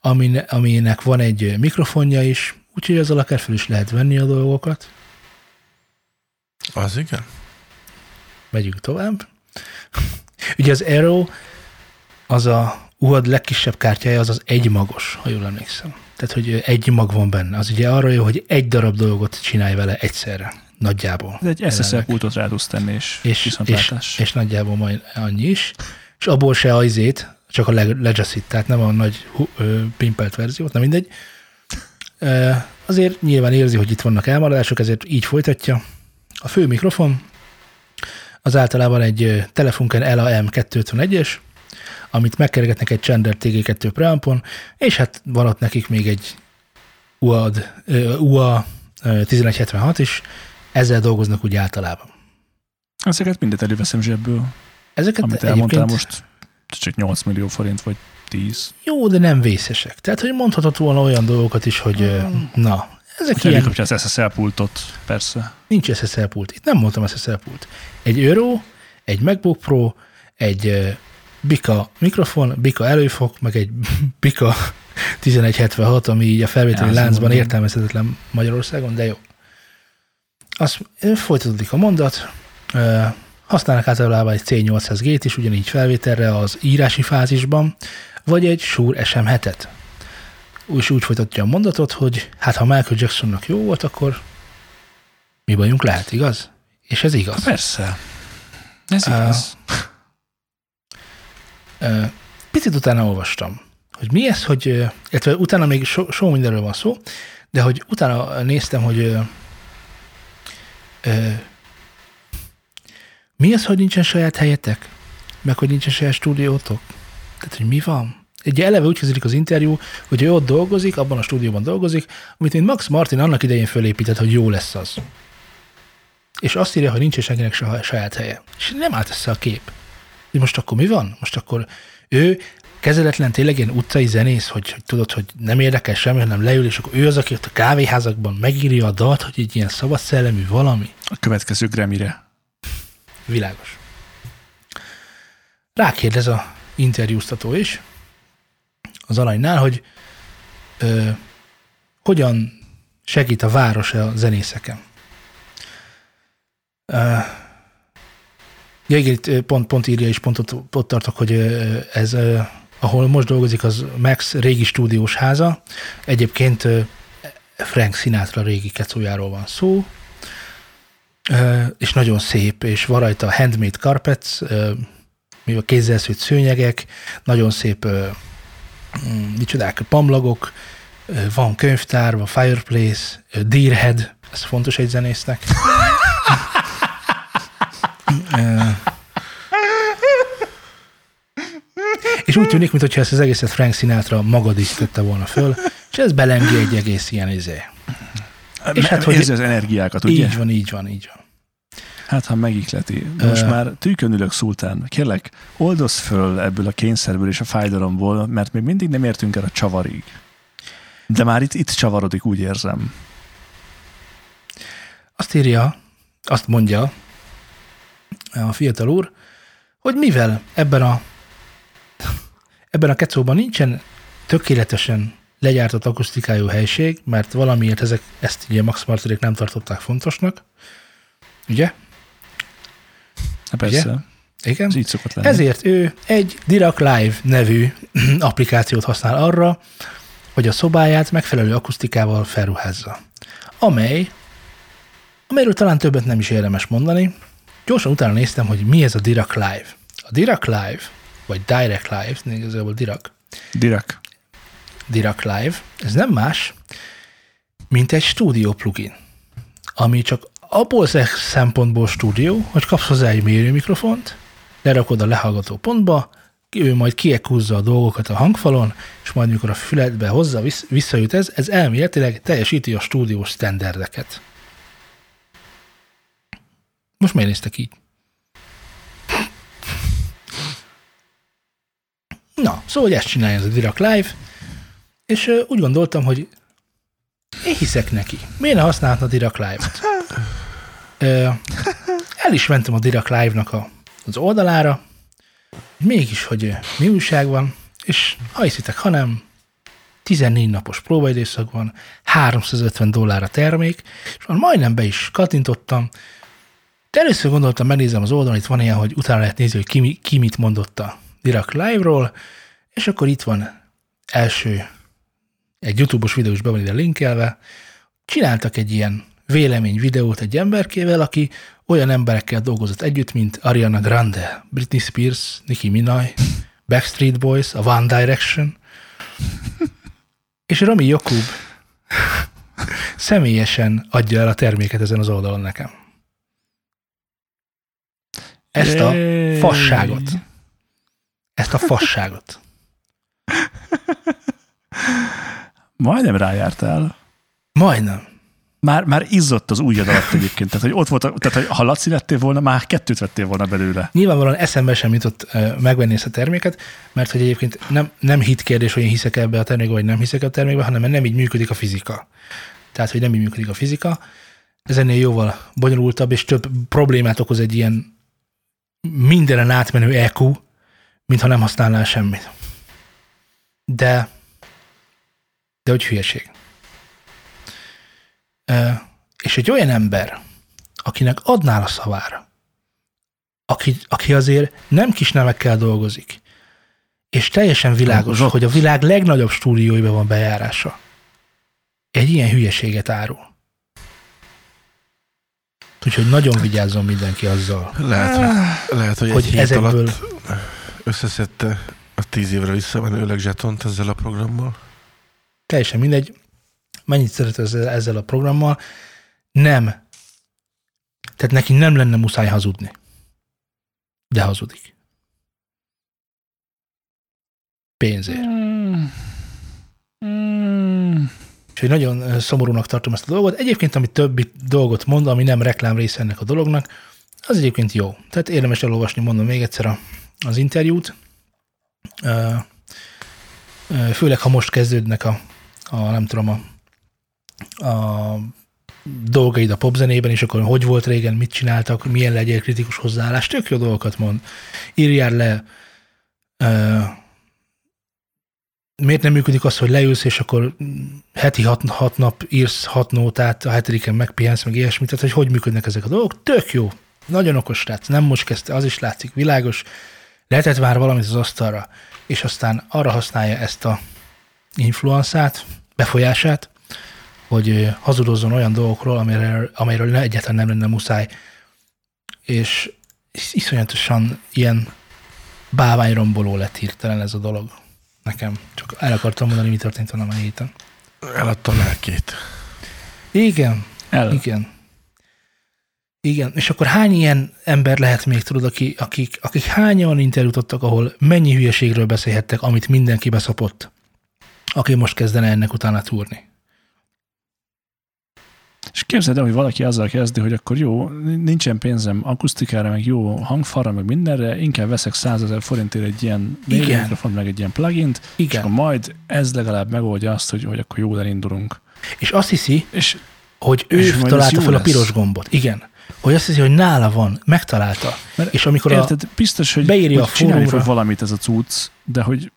amin, aminek van egy mikrofonja is, úgyhogy azzal akár fel is lehet venni a dolgokat. Az igen. Megyünk tovább. Ugye az Arrow, az a UAD legkisebb kártyája, az az egy magos, ha jól emlékszem. Tehát, hogy egy mag van benne. Az ugye arra jó, hogy egy darab dolgot csinálj vele egyszerre. Nagyjából. Ez egy SSL pultot rá tudsz tenni, és, és, és, és nagyjából majd annyi is. És abból se ajzét, csak a leg- legacy tehát nem a nagy ö, pimpelt verziót, nem mindegy. Ö, azért nyilván érzi, hogy itt vannak elmaradások, ezért így folytatja. A fő mikrofon az általában egy Telefunken LAM 251-es, amit megkergetnek egy Chandler TG2 preampon, és hát van ott nekik még egy UAD, UA ö, 1176 is, ezzel dolgoznak úgy általában. Ezeket mindet előveszem zsebből, Ezeket amit elmondtál most, csak 8 millió forint, vagy 10. Jó, de nem vészesek. Tehát, hogy mondhatott volna olyan dolgokat is, hogy mm. na, ezek Hogyha ilyen, az SSL pultot, persze. nincs SSL pult. Itt nem mondtam SSL pult. Egy Euro, egy MacBook Pro, egy Bika mikrofon, Bika előfok, meg egy Bika 1176, ami így a felvételi Ja, láncban mondom. értelmezhetetlen Magyarországon, de jó. Azt folytatódik a mondat. Használnak általában egy C800G-t is, ugyanígy felvételre az írási fázisban, vagy egy Shure SM7-et. És úgy folytatja a mondatot, hogy hát ha Michael Jacksonnak jó volt, akkor mi bajunk lehet, igaz? És ez igaz. Persze. Ez igaz. Ö, Picit utána olvastam, hogy mi ez, hogy, illetve utána még so, so mindenről van szó, de hogy utána néztem, hogy ö, ö, mi az, hogy nincsen saját helyetek, meg hogy nincsen saját stúdiótok. Tehát, hogy mi van? Egy eleve úgy kezdődik az interjú, hogy ő ott dolgozik, abban a stúdióban dolgozik, amit mint Max Martin annak idején fölépített, hogy jó lesz az. És azt írja, hogy nincs senkinek se- saját helye. És nem állt össze a kép. Hogy most akkor mi van? Most akkor ő kezeletlen tényleg ilyen utcai zenész, hogy, hogy tudod, hogy nem érdekel semmi, hanem leül, és akkor ő az, aki ott a kávéházakban megírja a dalt, hogy egy ilyen szabad szellemű valami. A következő Grammy-re. Világos. Rákérdez a interjúztató is az alanynál, hogy ö, hogyan segít a város a zenészeken. Ö, ja igen, itt pont, pont írja és pont ott, ott tartok, hogy ez, ahol most dolgozik, az Max régi stúdiós háza. Egyébként Frank Sinatra régi kecójáról van szó, és nagyon szép, és van rajta handmade carpets, mi a kézzel szőtt szőnyegek, nagyon szép mm, micsodák, pamlagok, van könyvtár, van fireplace, Deerhead, ez fontos egy zenésznek. Ö, és úgy tűnik, mintha ezt az egészet Frank Sinatra maga díszítette volna föl, és ez belengi egy egész ilyen izé. És hát, hogy- Érzi az energiákat, ugye? Így van, így van, így van. Hát, ha megikleti. Most Ö. már tűkönülök, Szultán. Kérlek, oldozz föl ebből a kényszerből és a fájdalomból, mert még mindig nem értünk el a csavarig. De már itt, itt csavarodik, úgy érzem. Azt írja, azt mondja a fiatal úr, hogy mivel ebben a ebben a kecóban nincsen tökéletesen legyártott akusztikájú helység, mert valamiért ezek, ezt ugye Max Martinék nem tartották fontosnak, ugye? Hát persze, Igen. ez így szokott lenni. Ezért ő egy Dirac Live nevű applikációt használ arra, hogy a szobáját megfelelő akusztikával felruházza, amely, amelyről talán többet nem is érdemes mondani. Gyorsan utána néztem, hogy mi ez a Dirac Live. A Dirac Live, vagy Direct Live, igazából Dirac, Direk. Dirac Live, ez nem más, mint egy stúdió plugin, ami csak abból szempontból stúdió, hogy kapsz hozzá egy mérőmikrofont, lerakod a lehallgató pontba, ő majd kiekúzza a dolgokat a hangfalon, és majd mikor a füledbe hozza, vissz- visszajut ez, ez elméletileg teljesíti a stúdiós standardeket. Most miért néztek így? Na, szóval hogy ezt csinálja ez a Dirac Live, és ö, úgy gondoltam, hogy én hiszek neki. Miért ne használhatna Dirac Live-ot? El is mentem a Dirac Live-nak a, az oldalára, mégis, hogy ö, mi újság van, és ha hiszitek, ha nem, 14 napos próbaidőszak van, 350 dollár a termék, és már majdnem be is kattintottam, de először gondoltam, megnézem az oldalon, itt van ilyen, hogy utána lehet nézni, hogy ki, ki mit mondott a Dirac Live-ról, és akkor itt van első, egy YouTube-os videó is be van ide linkelve, csináltak egy ilyen vélemény videót egy emberkével, aki olyan emberekkel dolgozott együtt, mint Ariana Grande, Britney Spears, Nicki Minaj, Backstreet Boys, a One Direction, és Rami Jakub személyesen adja el a terméket ezen az oldalon nekem. Ezt a fasságot. Ezt a fasságot. Majdnem rájártál. Majdnem. Már, már izzott az ujjad alatt egyébként. Tehát, hogy ott volt, a, tehát, hogy ha Laci lettél volna, már kettőt vettél volna belőle. Nyilvánvalóan eszembe sem jutott megvenni ezt a terméket, mert hogy egyébként nem, nem hit kérdés, hogy én hiszek ebbe a termékbe, vagy nem hiszek a termékbe, hanem mert nem így működik a fizika. Tehát, hogy nem így működik a fizika. Ez ennél jóval bonyolultabb, és több problémát okoz egy ilyen mindenen átmenő EQ, mintha nem használnál semmit. De, de hogy hülyeség. És egy olyan ember, akinek adnál a szavára, aki, aki azért nem kis nevekkel dolgozik, és teljesen világos, hogy a világ legnagyobb stúdióiba van bejárása. Egy ilyen hülyeséget árul. Úgyhogy nagyon vigyázzon mindenki azzal, Lehet, lehet hogy egy hogy hét ezekből alatt összeszedte a tíz évre visszamenőleg zsetont ezzel a programmal. teljesen mindegy, mennyit szeret ezzel, ezzel a programmal, nem. Tehát neki nem lenne muszáj hazudni. De hazudik. Pénzért. Mm. Úgyhogy nagyon szomorúnak tartom ezt a dolgot. Egyébként, ami többi dolgot mond, ami nem reklám része ennek a dolognak, az egyébként jó. Tehát érdemes elolvasni, mondom még egyszer a, az interjút. Főleg, ha most kezdődnek a, a nem tudom, a, a dolgaid a popzenében, és akkor hogy volt régen, mit csináltak, milyen legyél kritikus hozzáállás, tök jó dolgokat mond. Írjál le, miért nem működik az, hogy leülsz, és akkor heti hat, hat nap írsz hat nótát, a hetediken megpihensz, meg ilyesmit, tehát hogy hogy működnek ezek a dolgok. Tök jó. Nagyon okos srác. Nem most kezdte, az is látszik, világos. Lehetett már valamit az asztalra, és aztán arra használja ezt a influenszát, befolyását, hogy hazudozzon olyan dolgokról, amiről, amiről egyáltalán nem lenne muszáj. És is- iszonyatosan ilyen báványromboló lett hirtelen ez a dolog nekem. Csak el akartam mondani, mi történt volna a héten. Eladta a lelkét. Igen, El. igen. Igen, és akkor hány ilyen ember lehet még, tudod, aki, akik, akik hányan interjút adtak, ahol mennyi hülyeségről beszélhettek, amit mindenki beszopott, aki most kezdene ennek utána túrni. És képzeld el, hogy valaki azzal kezdi, hogy akkor jó, nincsen pénzem akusztikára, meg jó hangfalra, meg mindenre, inkább veszek 100 ezer forintért egy ilyen mikrofon, meg egy ilyen plugint, és Igen. akkor majd ez legalább megoldja azt, hogy, hogy akkor jól elindulunk. És azt hiszi, És hogy ő És találta fel a lesz. piros gombot. Igen. Hogy azt hiszi, hogy nála van, megtalálta. Mert és amikor a, érted, biztos, hogy, beírja hogy a csinálni fog fórumra. valamit ez a cucc, de hogy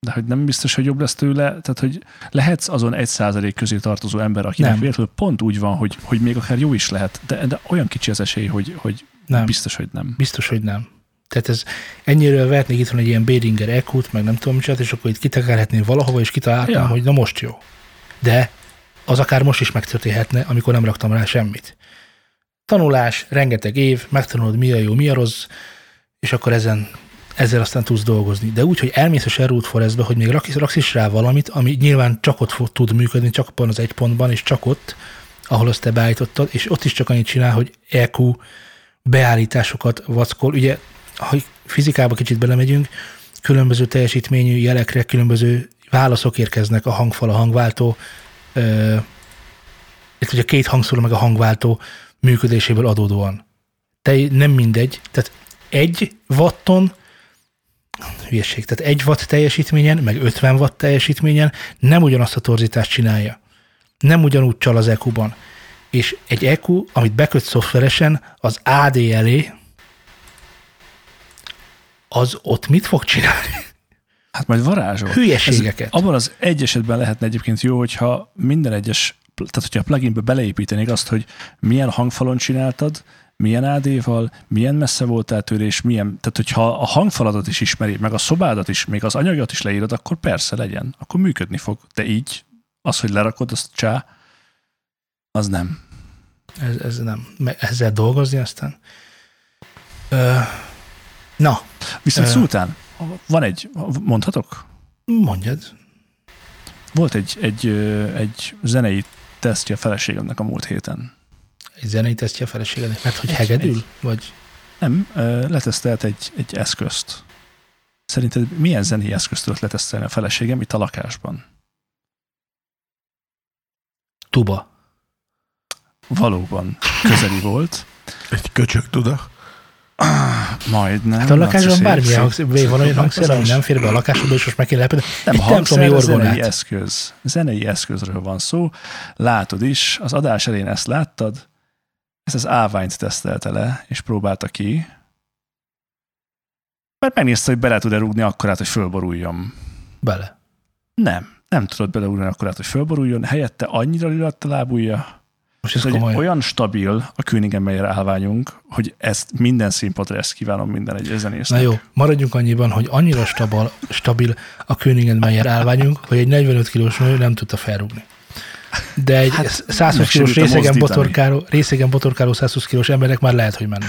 de hogy nem biztos, hogy jobb lesz tőle, tehát hogy lehetsz azon egy százalék közé tartozó ember, akinek Nem. véletlenül pont úgy van, hogy, hogy még akár jó is lehet, de, de olyan kicsi az esély, hogy, hogy Nem. biztos, hogy nem. Biztos, hogy nem. Tehát ez ennyire vehetnék itt van egy ilyen Béringer eq meg nem tudom micsoda, és akkor itt kitekerhetnél valahova, és kitaláltam, ja. hogy na most jó. De az akár most is megtörténhetne, amikor nem raktam rá semmit. Tanulás, rengeteg év, megtanulod mi a jó, mi a rossz, és akkor ezen, ezzel aztán tudsz dolgozni. De úgy, hogy elmész a Sherwood Forestbe, hogy még raksz, raksz is rá valamit, ami nyilván csak ott fog tud működni, csak abban az egy pontban, és csak ott, ahol azt te beállítottad, és ott is csak annyit csinál, hogy EQ beállításokat vackol. Ugye, ha fizikába kicsit belemegyünk, különböző teljesítményű jelekre különböző válaszok érkeznek a hangfal, a hangváltó, ö, itt ugye két hangszóró meg a hangváltó működéséből adódóan. Te, nem mindegy, tehát egy watton hülyeség, tehát egy watt teljesítményen, meg 50 watt teljesítményen nem ugyanazt a torzítást csinálja. Nem ugyanúgy csal az EQ-ban. és egy EQ, amit beköt szoftveresen, az AD elé, az ott mit fog csinálni? Hát majd varázsol. Hülyeségeket. Ez abban az egy esetben lehetne egyébként jó, hogyha minden egyes, tehát hogyha a pluginbe beleépítenék azt, hogy milyen hangfalon csináltad, milyen AD-val, milyen messze voltál tőle, és milyen, tehát hogyha a hangfaladat is ismeri, meg a szobádat is, még az anyagot is leírod, akkor persze legyen, akkor működni fog. De így, az, hogy lerakod, azt csá, az nem. Ez, ez nem. Ezzel dolgozni aztán. Ö, na, Viszont Ö. szultán, van egy, mondhatok? mondjad. Volt egy, egy, egy zenei tesztje a feleségemnek a múlt héten. Egy zenei tesztje a feleségednek, mert hogy Egy- hegedül? egy. Vagy Nem, letesztelt egy, egy eszközt. Szerinted milyen zenei eszközt tudott letesztelni a feleségem itt a lakásban? tuba. Valóban közeli volt. Egy köcsög tuda. Majdnem. Hát a lakásban bármilyen hangszer, van olyan hangszer, ami nem fér be a lakásodba, és most meg kéne lepedni. Nem Egy hangszer, templomi zenei orgonát. eszköz. Zenei eszközről van szó. Látod is, az adás elén ezt láttad, ezt az állványt tesztelte le, és próbálta ki. Mert megnézte, hogy bele tud-e rúgni akkorát, hogy fölboruljon. Bele. Nem, nem tudod beleúrni akkorát, hogy fölboruljon. Helyette annyira lőtt a lábúja, Most ez hogy komoly. olyan stabil a Königenmeyer állványunk, hogy ezt minden színpadra ezt kívánom minden egy Na zenésznek. jó, maradjunk annyiban, hogy annyira stabil, stabil a Königenmeyer állványunk, hogy egy 45 kilós nő nem tudta felrúgni. De egy Hát, hát, 120 meg se kilós részegen botorkáló, részegen botorkáló 120 kilós embernek már lehet, hogy menne.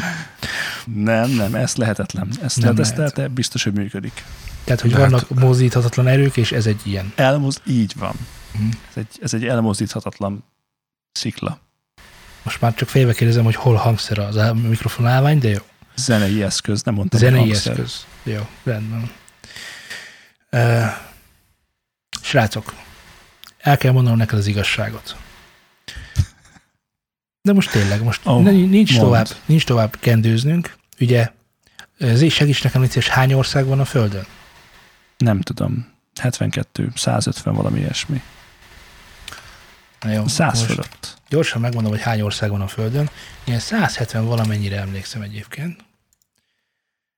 Nem, nem, ez lehetetlen. Ezt Nem letesztelte, biztos, hogy működik. Tehát, hogy Lehet. vannak mozdíthatatlan erők, és ez egy ilyen. Elmoz, így van. Mhm. Ez egy, ez egy elmozdíthatatlan szikla. Most már csak félve kérdezem, hogy hol hangszer az á- mikrofon állvány, de jó. Zenei eszköz, nem mondtam, Zenei hangszer. eszköz. Jó, rendben. Uh, srácok, el kell mondanom neked az igazságot. De most tényleg, most oh, nincs, mondd. tovább, nincs tovább kendőznünk. Ugye, Zé, segíts nekem, szíves, hány ország van a Földön? Nem tudom. 72, 150, valami ilyesmi. Na jó, 100 most fölött. Gyorsan megmondom, hogy hány ország van a Földön. Ilyen 170 valamennyire emlékszem egyébként.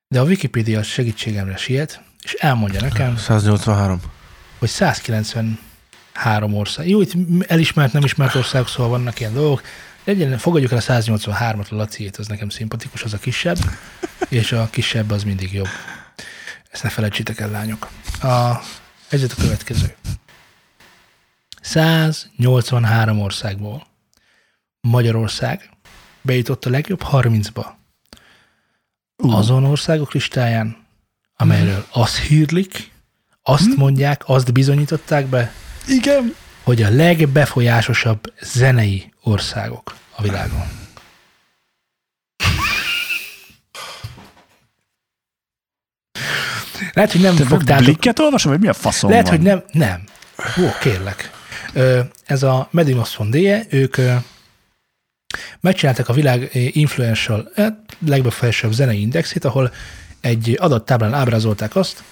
De a Wikipédia segítségemre siet, és elmondja nekem, 183. hogy 193 ország. Jó, itt elismert, nem ismert országok, szóval vannak ilyen dolgok. Legyen, fogadjuk el a 183-at, a Laciét, az nekem szimpatikus, az a kisebb, és a kisebb az mindig jobb. Ezt ne felejtsétek el, lányok. A helyzet a következő. 183 országból Magyarország bejutott a legjobb 30-ba. Ú. Azon országok listáján, amelyről azt hírlik, azt mondják, azt bizonyították be, Igen. hogy a legbefolyásosabb zenei országok a világon. Lehet, hogy nem Te fogtátok. blikket olvasom, vagy mi a faszom Lehet, van? hogy nem. Nem. Ó, kérlek. Ez a Medinos Fondéje, ők ö, megcsinálták a világ influential, legbefolyásosabb zenei indexét, ahol egy adattáblán ábrázolták azt,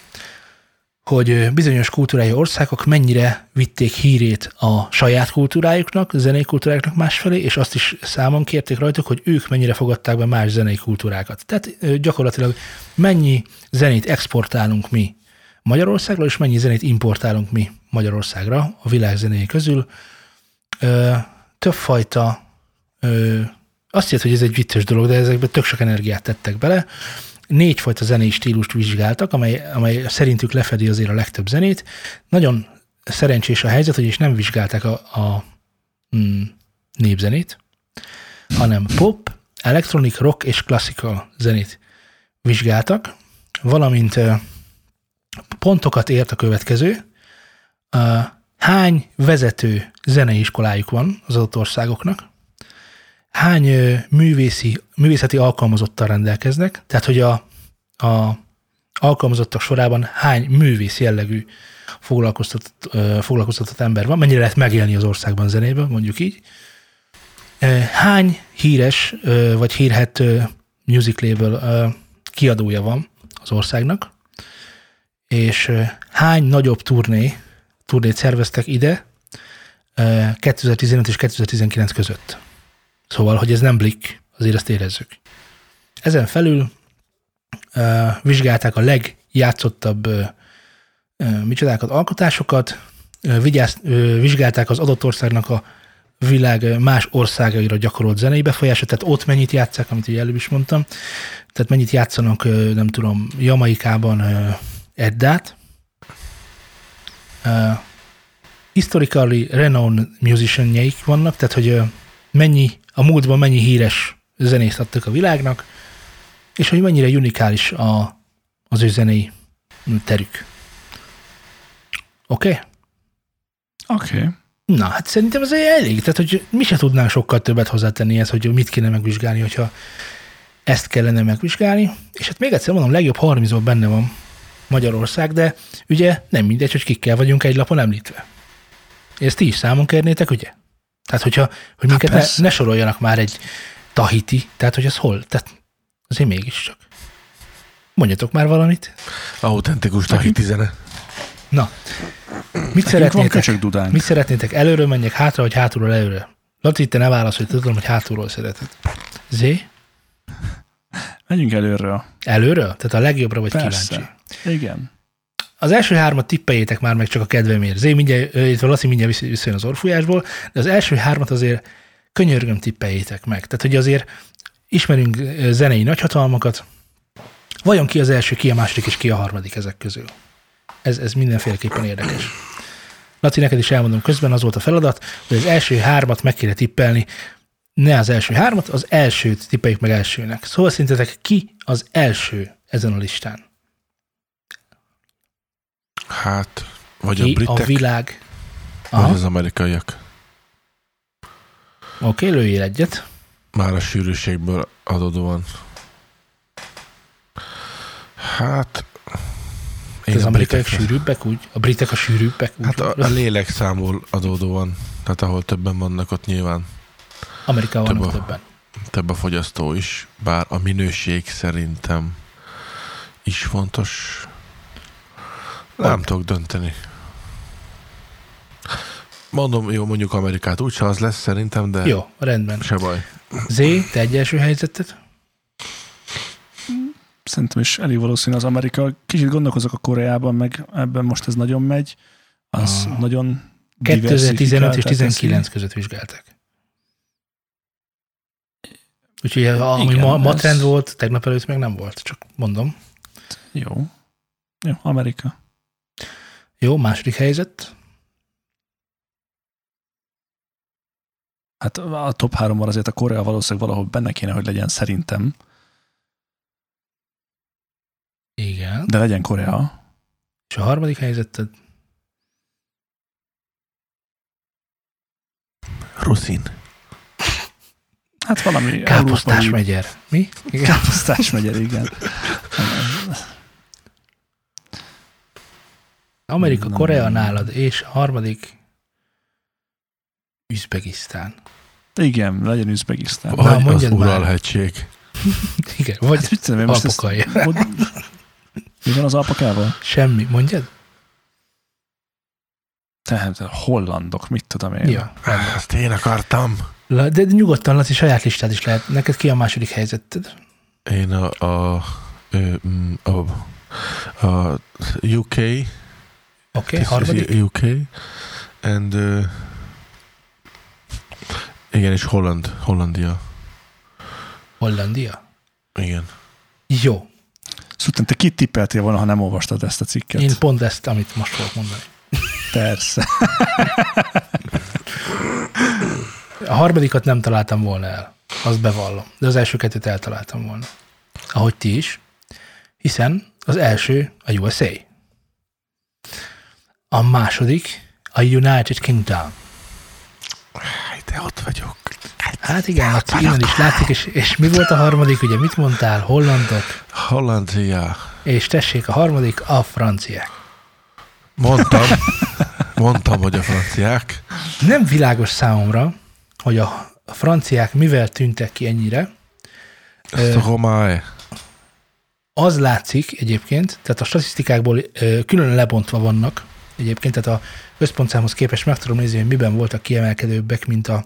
hogy bizonyos kultúrájú országok mennyire vitték hírét a saját kultúrájuknak, zenei kultúrájuknak másfelé, és azt is számon kérték rajtuk, hogy ők mennyire fogadták be más zenei kultúrákat. Tehát gyakorlatilag mennyi zenét exportálunk mi Magyarországról, és mennyi zenét importálunk mi Magyarországra a világ zenéi közül. Többfajta, azt jelenti, hogy ez egy vicces dolog, de ezekben tök sok energiát tettek bele. Négyfajta zenei stílust vizsgáltak, amely, amely szerintük lefedi azért a legtöbb zenét. Nagyon szerencsés a helyzet, hogy is nem vizsgálták a, a mm, népzenét, hanem pop, electronic, rock és classical zenét vizsgáltak, valamint pontokat ért a következő. Hány vezető zeneiskolájuk van az adott országoknak? Hány művészi, művészeti alkalmazottal rendelkeznek? Tehát, hogy a, a alkalmazottak sorában hány művész jellegű foglalkoztatott, foglalkoztatott ember van? Mennyire lehet megélni az országban zenéből, mondjuk így? Hány híres vagy hírhet music label kiadója van az országnak? és hány nagyobb turné, turnét szerveztek ide ö, 2015 és 2019 között. Szóval, hogy ez nem blik, azért ezt érezzük. Ezen felül uh, vizsgálták a legjátszottabb uh, micsodákat, alkotásokat, uh, vigyáz, uh, vizsgálták az adott országnak a világ más országaira gyakorolt zenei befolyását, tehát ott mennyit játszák, amit ugye előbb is mondtam, tehát mennyit játszanak, uh, nem tudom, Jamaikában uh, Eddát, uh, historically renowned musicianjeik vannak, tehát hogy mennyi, a múltban mennyi híres zenészt adtak a világnak, és hogy mennyire unikális a, az ő zenei terük. Oké? Okay? Oké. Okay. Na, hát szerintem ez elég. Tehát, hogy mi se tudnánk sokkal többet hozzátenni ez, hogy mit kéne megvizsgálni, hogyha ezt kellene megvizsgálni. És hát még egyszer mondom, legjobb 30 benne van Magyarország, de ugye nem mindegy, hogy kikkel vagyunk egy lapon említve. Ezt ti is számon kérnétek, ugye? Tehát, hogyha, hogy minket ne, ne soroljanak már egy Tahiti, tehát, hogy ez hol? Tehát azért mégiscsak. Mondjatok már valamit. Autentikus Tahiti zene. Na, mit Nekünk szeretnétek? Mit szeretnétek? Előről menjek hátra, vagy hátulról előre? Laci, te ne válaszolj, tudom, hogy hátulról szereted. Zé? Menjünk előről. Előről? Tehát a legjobbra vagy Persze. kíváncsi? Igen. Az első hármat tippeljétek már meg csak a kedvemért. Zé, mindjárt, illetve Laci mindjárt vissza- visszajön az orfújásból, de az első hármat azért könyörgöm tippeljétek meg. Tehát, hogy azért ismerünk zenei nagyhatalmakat, vajon ki az első, ki a második és ki a harmadik ezek közül? Ez, ez mindenféleképpen érdekes. Laci, neked is elmondom közben, az volt a feladat, hogy az első hármat meg kéne tippelni, ne az első hármat, az elsőt tippeljük meg elsőnek. Szóval szerintetek ki az első ezen a listán? Hát, vagy a Ki a britek, világ? vagy Aha, az amerikaiak. oké, lőjél egyet. Már a sűrűségből adódóan. Hát... Én az a amerikaiak sűrűbbek úgy? A britek a sűrűbbek úgy? Hát a, a lélekszámból adódóan. Tehát ahol többen vannak, ott nyilván Amerikában több a- többen. több a fogyasztó is, bár a minőség szerintem is fontos. Nem tudok dönteni. Mondom, jó, mondjuk Amerikát úgyse az lesz szerintem, de Jó, rendben. se baj. Zé, te egy első helyzeted? Szerintem is elég valószínű az Amerika. Kicsit gondolkozok a Koreában, meg ebben most ez nagyon megy. Az Ah. nagyon 2015 és diversifikáltá 19 teszi. között vizsgáltak. Úgyhogy ami Igen, ma, ma ez- trend volt, tegnap előtt még nem volt, csak mondom. Jó. Jó, Amerika. Jó, második helyzet. Hát a top háromban azért a Korea valószínűleg valahol benne kéne, hogy legyen szerintem, Igen. de legyen Korea. És a harmadik helyzeted? Ruszin. Hát valami Káposztás megyer. Mi? Igen. Káposztás megyer, igen. Amerika, Nem. Korea nálad, és a harmadik Üzbegisztán. Igen, legyen Üzbegisztán. Na, Vagy az mondjad már. Uralhegység. Igen, vagy Hát tudom én most ezt... Hogy- Mi van az alpakával? semmi. Mondjad? Tehát hollandok, mit tudom én. Ja. Ezt én akartam. La- De nyugodtan, Laci, saját listád is lehet. Neked ki a második helyzeted? Én a, a, mm, a, a UK, Oké, okay, harmadik. UK, and uh, igen, és Holland, Hollandia. Hollandia. Igen. Jó. Szóval te kit tippeltél volna, ha nem olvastad ezt a cikket? Én pont ezt, amit most fogok mondani. Persze. A harmadikat nem találtam volna el. Azt bevallom. De az első kettőt eltaláltam volna. Ahogy ti is. Hiszen az első a USA. A második a United Kingdom. De ott vagyok. Hát igen, Laci, innen is látszik, és, és mi volt a harmadik, ugye mit mondtál? Hollandok, Hollandia. és tessék, a harmadik a franciák. Mondtam, mondtam, hogy a franciák. Nem világos számomra, hogy a a franciák mivel tűntek ki ennyire. Ö, Stromae. Az látszik egyébként, tehát a statisztikákból külön lebontva vannak egyébként, tehát a összpontszámhoz képest meg tudom nézni, hogy miben voltak kiemelkedőbbek, mint a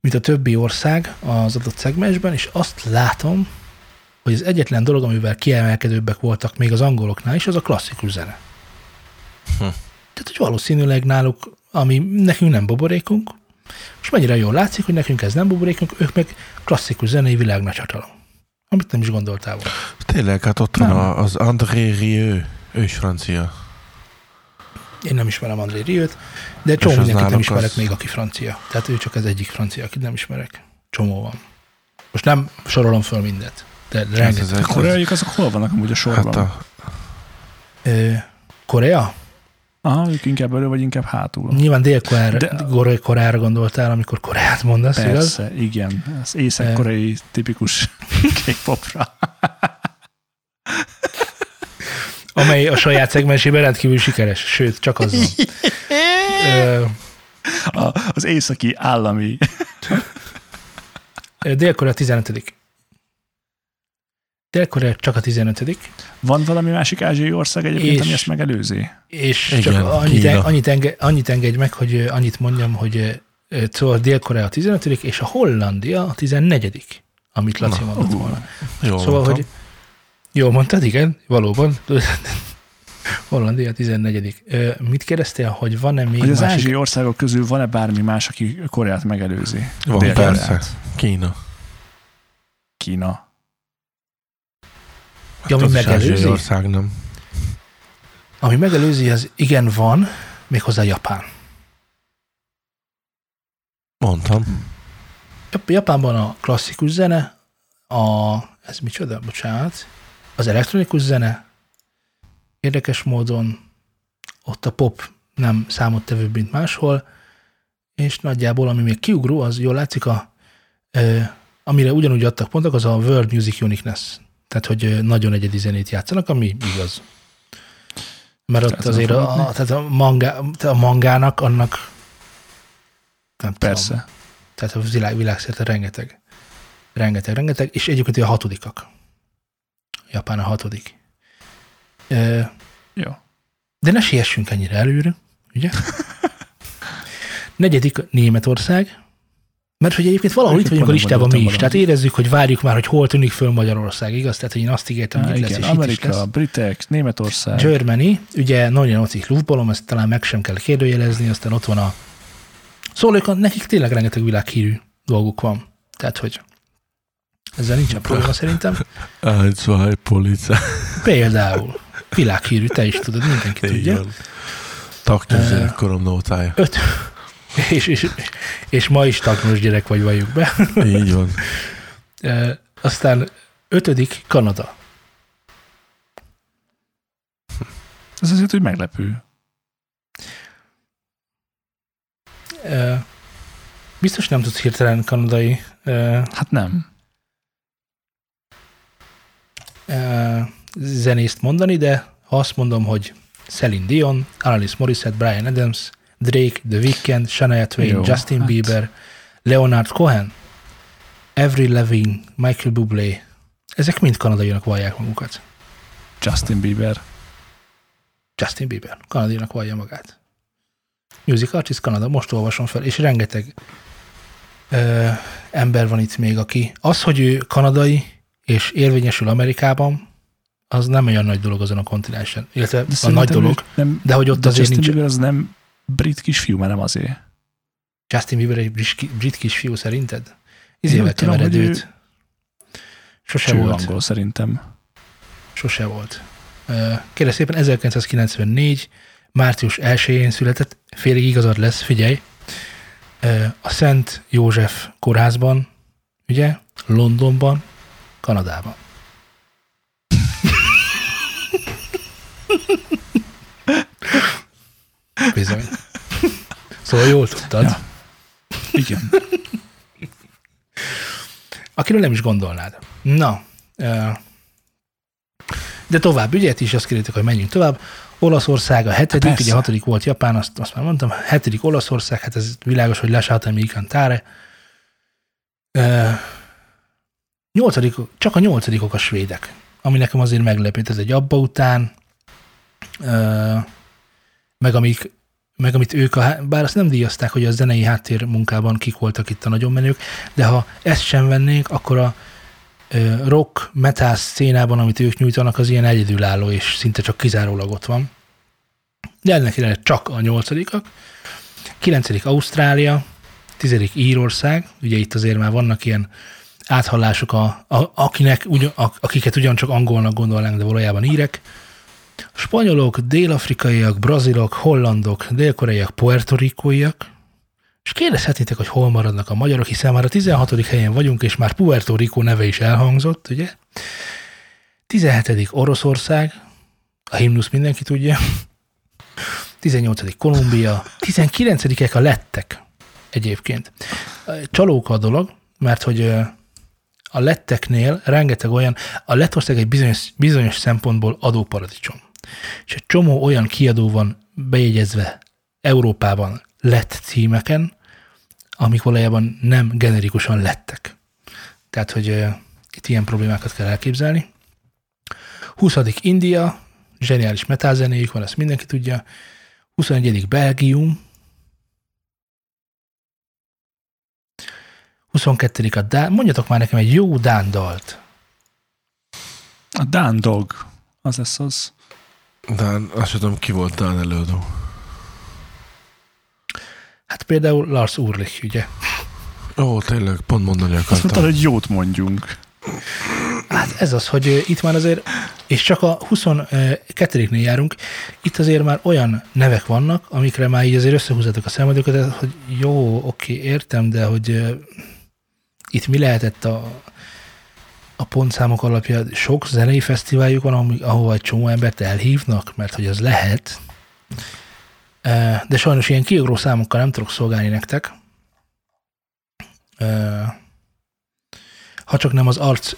mint a többi ország az adott szegmensben, és azt látom, hogy az egyetlen dolog, amivel kiemelkedőbbek voltak még az angoloknál is, az a klasszikus zene. Hm. Tehát, hogy valószínűleg náluk, ami nekünk nem boborékunk, és mennyire jól látszik, hogy nekünk ez nem boborékunk, ők meg klasszikus zenei világ nagy hatalom. Amit nem is gondoltál volna. Tényleg, hát ott van Nem. a- az André Rieu, ő is francia. Én nem ismerem André Riőt, de csomó mindenkit nem ismerek az- még, aki francia. Tehát ő csak az egyik francia, akit nem ismerek. Csomó van. Most nem sorolom föl mindet, de rengeteg. A koreaiak azok hol vannak amúgy a sorban? hát a, Ö, Korea? Aha, ők inkább elő, vagy inkább hátul. Nyilván Dél-Koreára De- gondoltál, amikor Koreát mondasz, igaz? Persze, igen. Az észak-koreai tipikus K-popra. Amely a saját szegmensében rendkívül sikeres, sőt, csak az van. Ö, A, az északi állami. Dél-Korea 15. Dél-Korea csak a 15. Van valami másik ázsiai ország egyébként, És- ami ezt megelőzi? És Igen, csak annyit, Kína. annyit, enge, annyit engedj meg, hogy annyit mondjam, hogy szóval Dél-Korea a 15. és a Hollandia a 14. amit Laci Na, mondott volna. jól Szóval, mondtam. hogy jól mondtad, igen, valóban. Hollandia 14. Ö, Mit kérdeztél, hogy van-e még Hogy az másik? ázsiai országok közül van-e bármi más, aki Koreát megelőzi? Van, Dél-Koreát. persze. Kína. Kína. Ja, ami megelőzi? ország, nem? Ami megelőzi, az igen van, méghozzá Japán. Mondtam. Jap- Japánban a klasszikus zene, a, ez micsoda, bocsánat, az elektronikus zene, érdekes módon ott a pop nem számottevőbb, mint máshol, és nagyjából, ami még kiugró, az jól látszik, a, ö, amire ugyanúgy adtak pontok, az a World Music Uniqueness. Tehát, hogy nagyon egyedi zenét játszanak, ami igaz. Mert ott azért tudom a, a, tehát a, tehát a mangának annak nem tudom, Persze. tehát a világ, világszerte rengeteg. Rengeteg, rengeteg, és egyébként a hatodikak. Japán a hatodik. Ö, Jó. De ne siessünk ennyire előre, ugye? Negyedik Németország, mert hogy egyébként valahol itt vagyunk a listában mi is, tehát érezzük, hogy várjuk már, hogy hol tűnik föl Magyarország, igaz? Tehát, hogy én azt ígértem, hogy lesz, és Amerika, lesz. britek, Németország. Germany, ugye nagyon nocik luftballon, ezt talán meg sem kell kérdőjelezni, aztán ott van a Szóval ők, nekik tényleg rengeteg világhírű dolguk van. Tehát, hogy ezzel nincsen probléma szerintem. Egy, zwei, Polizei. Például világhírű, te is tudod, mindenki tudja. Taknyos gyerekkorom nótája. Öt, és, és, és ma is taknos gyerek vagy, valljuk be. Így van. Aztán ötödik Kanada. Ez azért, hogy meglepő. Biztos nem tudsz hirtelen kanadai Hát nem. Zenészt mondani, de ha azt mondom, hogy Celine Dion, Alanis Morissette, Brian Adams, Drake, The Weeknd, Shania Twain, Jó, Justin hát. Bieber, Leonard Cohen, Avril Lavigne, Michael Bublé, ezek mind kanadaiak vallják magukat. Justin Bieber. Justin Bieber, kanadainak vallja magát. Music Artist Kanada, most olvasom fel, és rengeteg ö, ember van itt még, aki az, hogy ő kanadai és érvényesül Amerikában, az nem olyan nagy dolog azon a kontinensen. Illetve De a nagy dolog, Nem, de hogy ott de azért Justin nincs... Bieber az nem brit kisfiú, mert nem azért. Justin Bieber egy brit, brit kisfiú szerinted? Izével kevered őt. Sose Cső volt. angol szerintem. Sose volt. Kérlek szépen 1994. március 1-én született, félig igazad lesz, figyelj, a Szent József kórházban, ugye, Londonban, Kanadában. Bizony. Szóval jól tudtad. Ja. Igen. akiről nem is gondolnád. Na, de tovább, ugye, ti is azt kérjétek, hogy menjünk tovább. Olaszország a hetedik, Persze. ugye a hatodik volt Japán, azt, azt már mondtam, hetedik Olaszország, hát ez világos, hogy Lasciatemi mi cantare. Nyolcadik, csak a nyolcadikok a svédek, ami nekem azért meglepett, ez egy abba után, meg amik meg amit ők, a, bár azt nem díjazták, hogy a zenei háttér munkában kik voltak itt a nagyon menők, de ha ezt sem vennénk, akkor a rock, metal szénában, amit ők nyújtanak, az ilyen egyedülálló, és szinte csak kizárólag ott van. De ennek ellenére csak a nyolcadikak. Kilencedik Ausztrália, tizedik Írország, ugye itt azért már vannak ilyen áthallások, a, a, akinek, ugyan, akiket ugyancsak angolnak gondolnánk, de valójában írek. Spanyolok, dél-afrikaiak, brazilok, hollandok, dél-koreaiak, puertorikóiak, és kérdezhetnétek, hogy hol maradnak a magyarok, hiszen már a 16. helyen vagyunk, és már Puerto Rico neve is elhangzott, ugye? 17. Oroszország, a himnusz mindenki tudja. 18. Kolumbia, 19. a lettek egyébként. Csalóka a dolog, mert hogy a letteknél rengeteg olyan, a Lettország egy bizonyos, bizonyos szempontból adóparadicsom. És egy csomó olyan kiadó van bejegyezve Európában lett címeken, amik valójában nem generikusan lettek. Tehát, hogy uh, itt ilyen problémákat kell elképzelni. 20. India, zseniális metálzenéjük van, ezt mindenki tudja. 21. Belgium, 22. a Dán, mondjatok már nekem egy jó Dán dalt. A Dán Dog, az lesz az. Dán, azt tudom, ki volt Dán előadó. Hát például Lars Ulrich, ugye? Ó, tényleg, pont mondani Azt mondtad, akartam. hogy jót mondjunk. Hát ez az, hogy itt már azért, és csak a 22-nél járunk, itt azért már olyan nevek vannak, amikre már így azért összehúzatok a szemedőket, hogy jó, oké, értem, de hogy itt mi lehetett a, a pontszámok alapján? Sok zenei fesztiváljuk van, ahova egy csomó embert elhívnak, mert hogy az lehet, de sajnos ilyen kiugró számokkal nem tudok szolgálni nektek. Ha csak nem az arts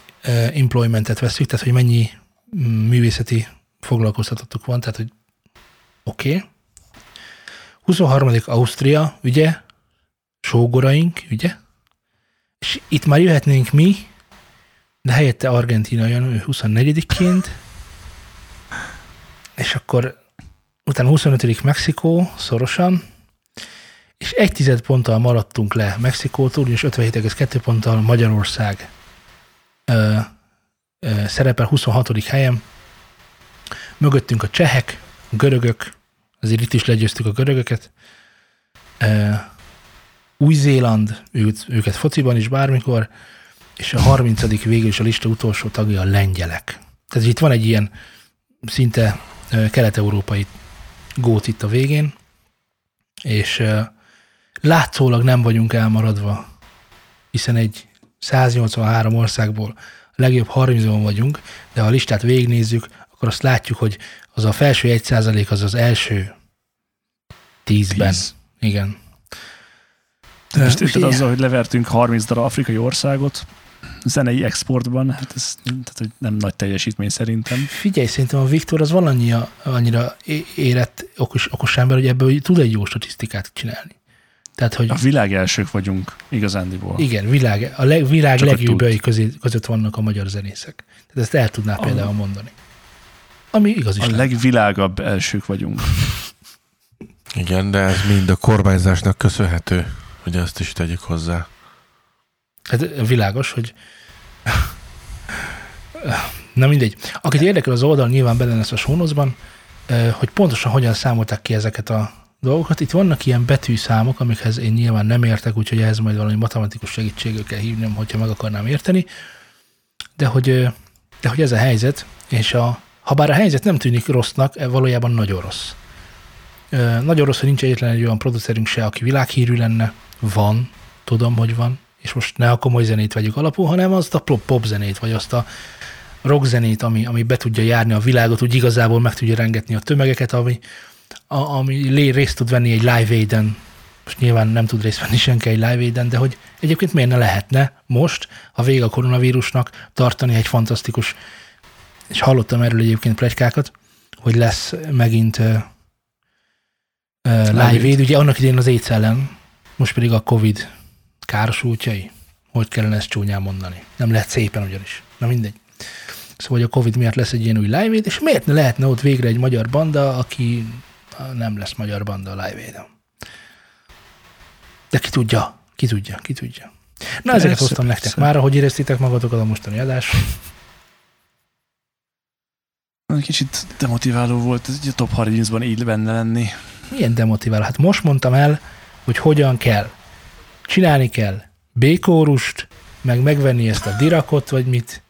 employmentet veszük, tehát hogy mennyi mm, művészeti foglalkoztatottuk van, tehát hogy oké. Okay. 23. Ausztria, ugye? Sógoraink, ugye? És itt már jöhetnénk mi, de helyette Argentina jön ő 24-ként, és akkor utána 25. Mexikó, szorosan, és egy tized ponttal maradtunk le Mexikótól, és 57,2 ponttal Magyarország ö, ö, szerepel 26. helyen. Mögöttünk a csehek, a görögök, azért itt is legyőztük a görögöket. Ö, Új-Zéland, őt, őket fociban is bármikor, és a 30. végül is a lista utolsó tagja a lengyelek. Tehát itt van egy ilyen szinte kelet-európai gót itt a végén, és látszólag nem vagyunk elmaradva, hiszen egy 183 országból a legjobb 30-on vagyunk, de ha a listát végignézzük, akkor azt látjuk, hogy az a felső 1 az az első 10-ben. Tíz. Igen. Most Ö, érted azzal, hogy levertünk 30 darab afrikai országot zenei exportban, hát ez tehát, hogy nem nagy teljesítmény szerintem. Figyelj, szerintem a Viktor az valannyira annyira é- érett okos, okos ember, hogy ebből tud egy jó statisztikát csinálni. Tehát, hogy A világ elsők vagyunk igazándiból. igen, világ, a leg, világ legjobbjai közé, között vannak a magyar zenészek. Tehát ezt el tudná például mondani. Ami igaz is. A lehet. legvilágabb elsők vagyunk. Igen, de ez mind a kormányzásnak köszönhető, hogy ezt is tegyük hozzá. Hát világos, hogy na mindegy. Akit érdekel az oldal, nyilván benne lesz a sónozban, hogy pontosan hogyan számolták ki ezeket a dolgokat. Itt vannak ilyen betűszámok, amikhez én nyilván nem értek, úgyhogy ehhez majd valami matematikus segítségül kell hívnom, hogyha meg akarnám érteni. De hogy, de hogy ez a helyzet, és a, ha bár a helyzet nem tűnik rossznak, e valójában nagyon rossz. Nagyon rossz, hogy nincs egyetlen egy olyan producerünk se, aki világhírű lenne. Van, tudom, hogy van, és most ne a komoly zenét vegyük alapul, hanem azt a pop, zenét, vagy azt a rock zenét, ami, ami be tudja járni a világot, úgy igazából meg tudja rengetni a tömegeket, ami, a, ami lé- részt tud venni egy Live Aid-en. Most nyilván nem tud részt venni senki egy Live Aid-en, de hogy egyébként miért ne lehetne most, a vége a koronavírusnak tartani egy fantasztikus, és hallottam erről egyébként plegykákat, hogy lesz megint Live. Aid, ugye annak idén az AIDS ellen, most pedig a Covid károsultjai. Hogy kellene ezt csúnyán mondani? Nem lehet szépen ugyanis. Na mindegy. Szóval hogy a Covid miatt lesz egy ilyen új Live és miért ne lehetne ott végre egy magyar banda, aki, nem lesz magyar banda a live aid De ki tudja, ki tudja, ki tudja. Na, Persze, ezeket hoztam nektek persze. már, hogy éreztétek magatokat a mostani adás. Kicsit demotiváló volt ez a top 30-ban így benne lenni. Milyen demotiváló? Hát most mondtam el, hogy hogyan kell. Csinálni kell békórust, meg megvenni ezt a dirakot, vagy mit.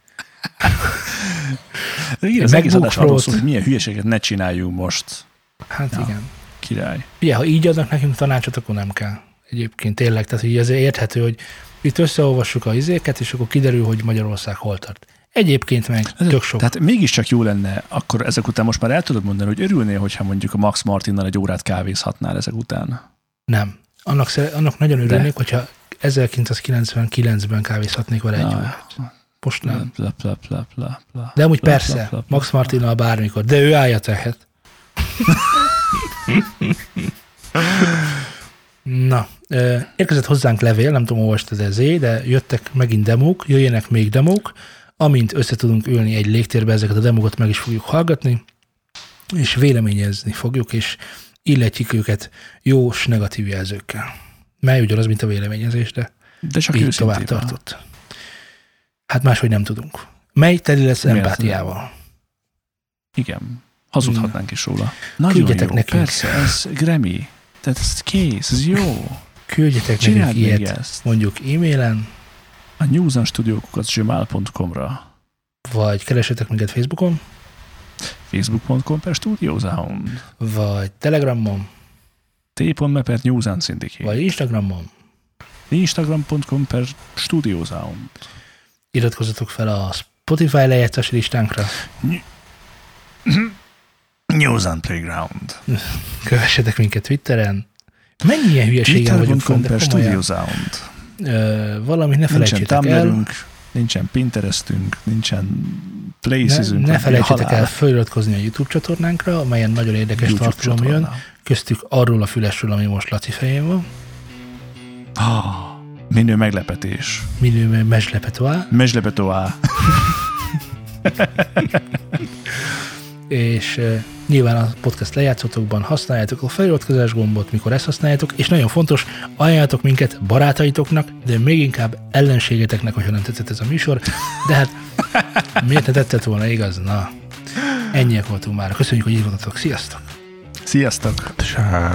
Igen, az egész adás arról szól, hogy milyen hülyeséget ne csináljunk most. Hát Ja. igen. Király. Ugye, ha így adnak nekünk tanácsot, akkor nem kell. Egyébként tényleg, tehát hogy ez érthető, hogy itt összeolvassuk a izéket, és akkor kiderül, hogy Magyarország hol tart. Egyébként meg tök sok. Tehát mégiscsak jó lenne, akkor ezek után most már el tudod mondani, hogy örülnél, hogyha mondjuk a Max Martinnal egy órát kávézhatnál ezek után. Nem. Annak, annak nagyon örülnék, hogyha 1999-ben kávézhatnék vele egy Jaj. órát. Most nem. Pla, pla, pla, pla, pla. De amúgy Pla, persze, pla, pla, Max. Martinnal bármikor, de ő állja tehet. Na, érkezett hozzánk levél, nem tudom, olvastad ez de jöttek megint demók, jöjjenek még demók, amint össze tudunk ülni egy légtérbe, ezeket a demókat meg is fogjuk hallgatni, és véleményezni fogjuk, és illetjük őket jó s negatív jelzőkkel. Mely ugyanaz, mint a véleményezés, de De csak így tovább tartott. Hát máshogy nem tudunk. Mely teli lesz Miért empátiával? Igen. Hazudhatnánk is róla. Nagyon Küldjetek jó. nekünk. Persze, ez Grammy. Tehát ez kész, ez jó. Küldjetek Csináld nekünk ilyet, ezt. mondjuk e-mailen, A newsandstudiókukat.gmail.com-ra vagy keresetek minket Facebookon, facebook.com per studiosound vagy Telegramon, t.me per newsand syndicate. Vagy Instagramon. instagram.com per studiosound Iratkozzatok fel a Spotify lejátszási listánkra, Newsand Playground. Kövessetek minket Twitteren. Mennyi ilyen hülyeségen vagyunk twitter.com per studiosound valamit ne Nincsen felejtsétek el. Tumblrünk, nincsen Pinterestünk, nincsen Ne, Placesünk. ne felejtsétek el feliratkozni a YouTube csatornánkra, amelyen nagyon érdekes tartalom jön, köztük arról a fülesről, ami most Laci fején van. Ah, minő meglepetés. Minő meslepetoá, Meslepetoá. és nyilván a podcast lejátszatokban használjátok a feliratkozás gombot, mikor ezt használjátok, és nagyon fontos, ajánljátok minket barátaitoknak, de még inkább ellenségeteknek, hogyha nem tetszett ez a műsor, de hát miért ne tetszett volna, igaz? Na, ennyiek voltunk már. Köszönjük, hogy írtatok. Sziasztok! Sziasztok! Sá.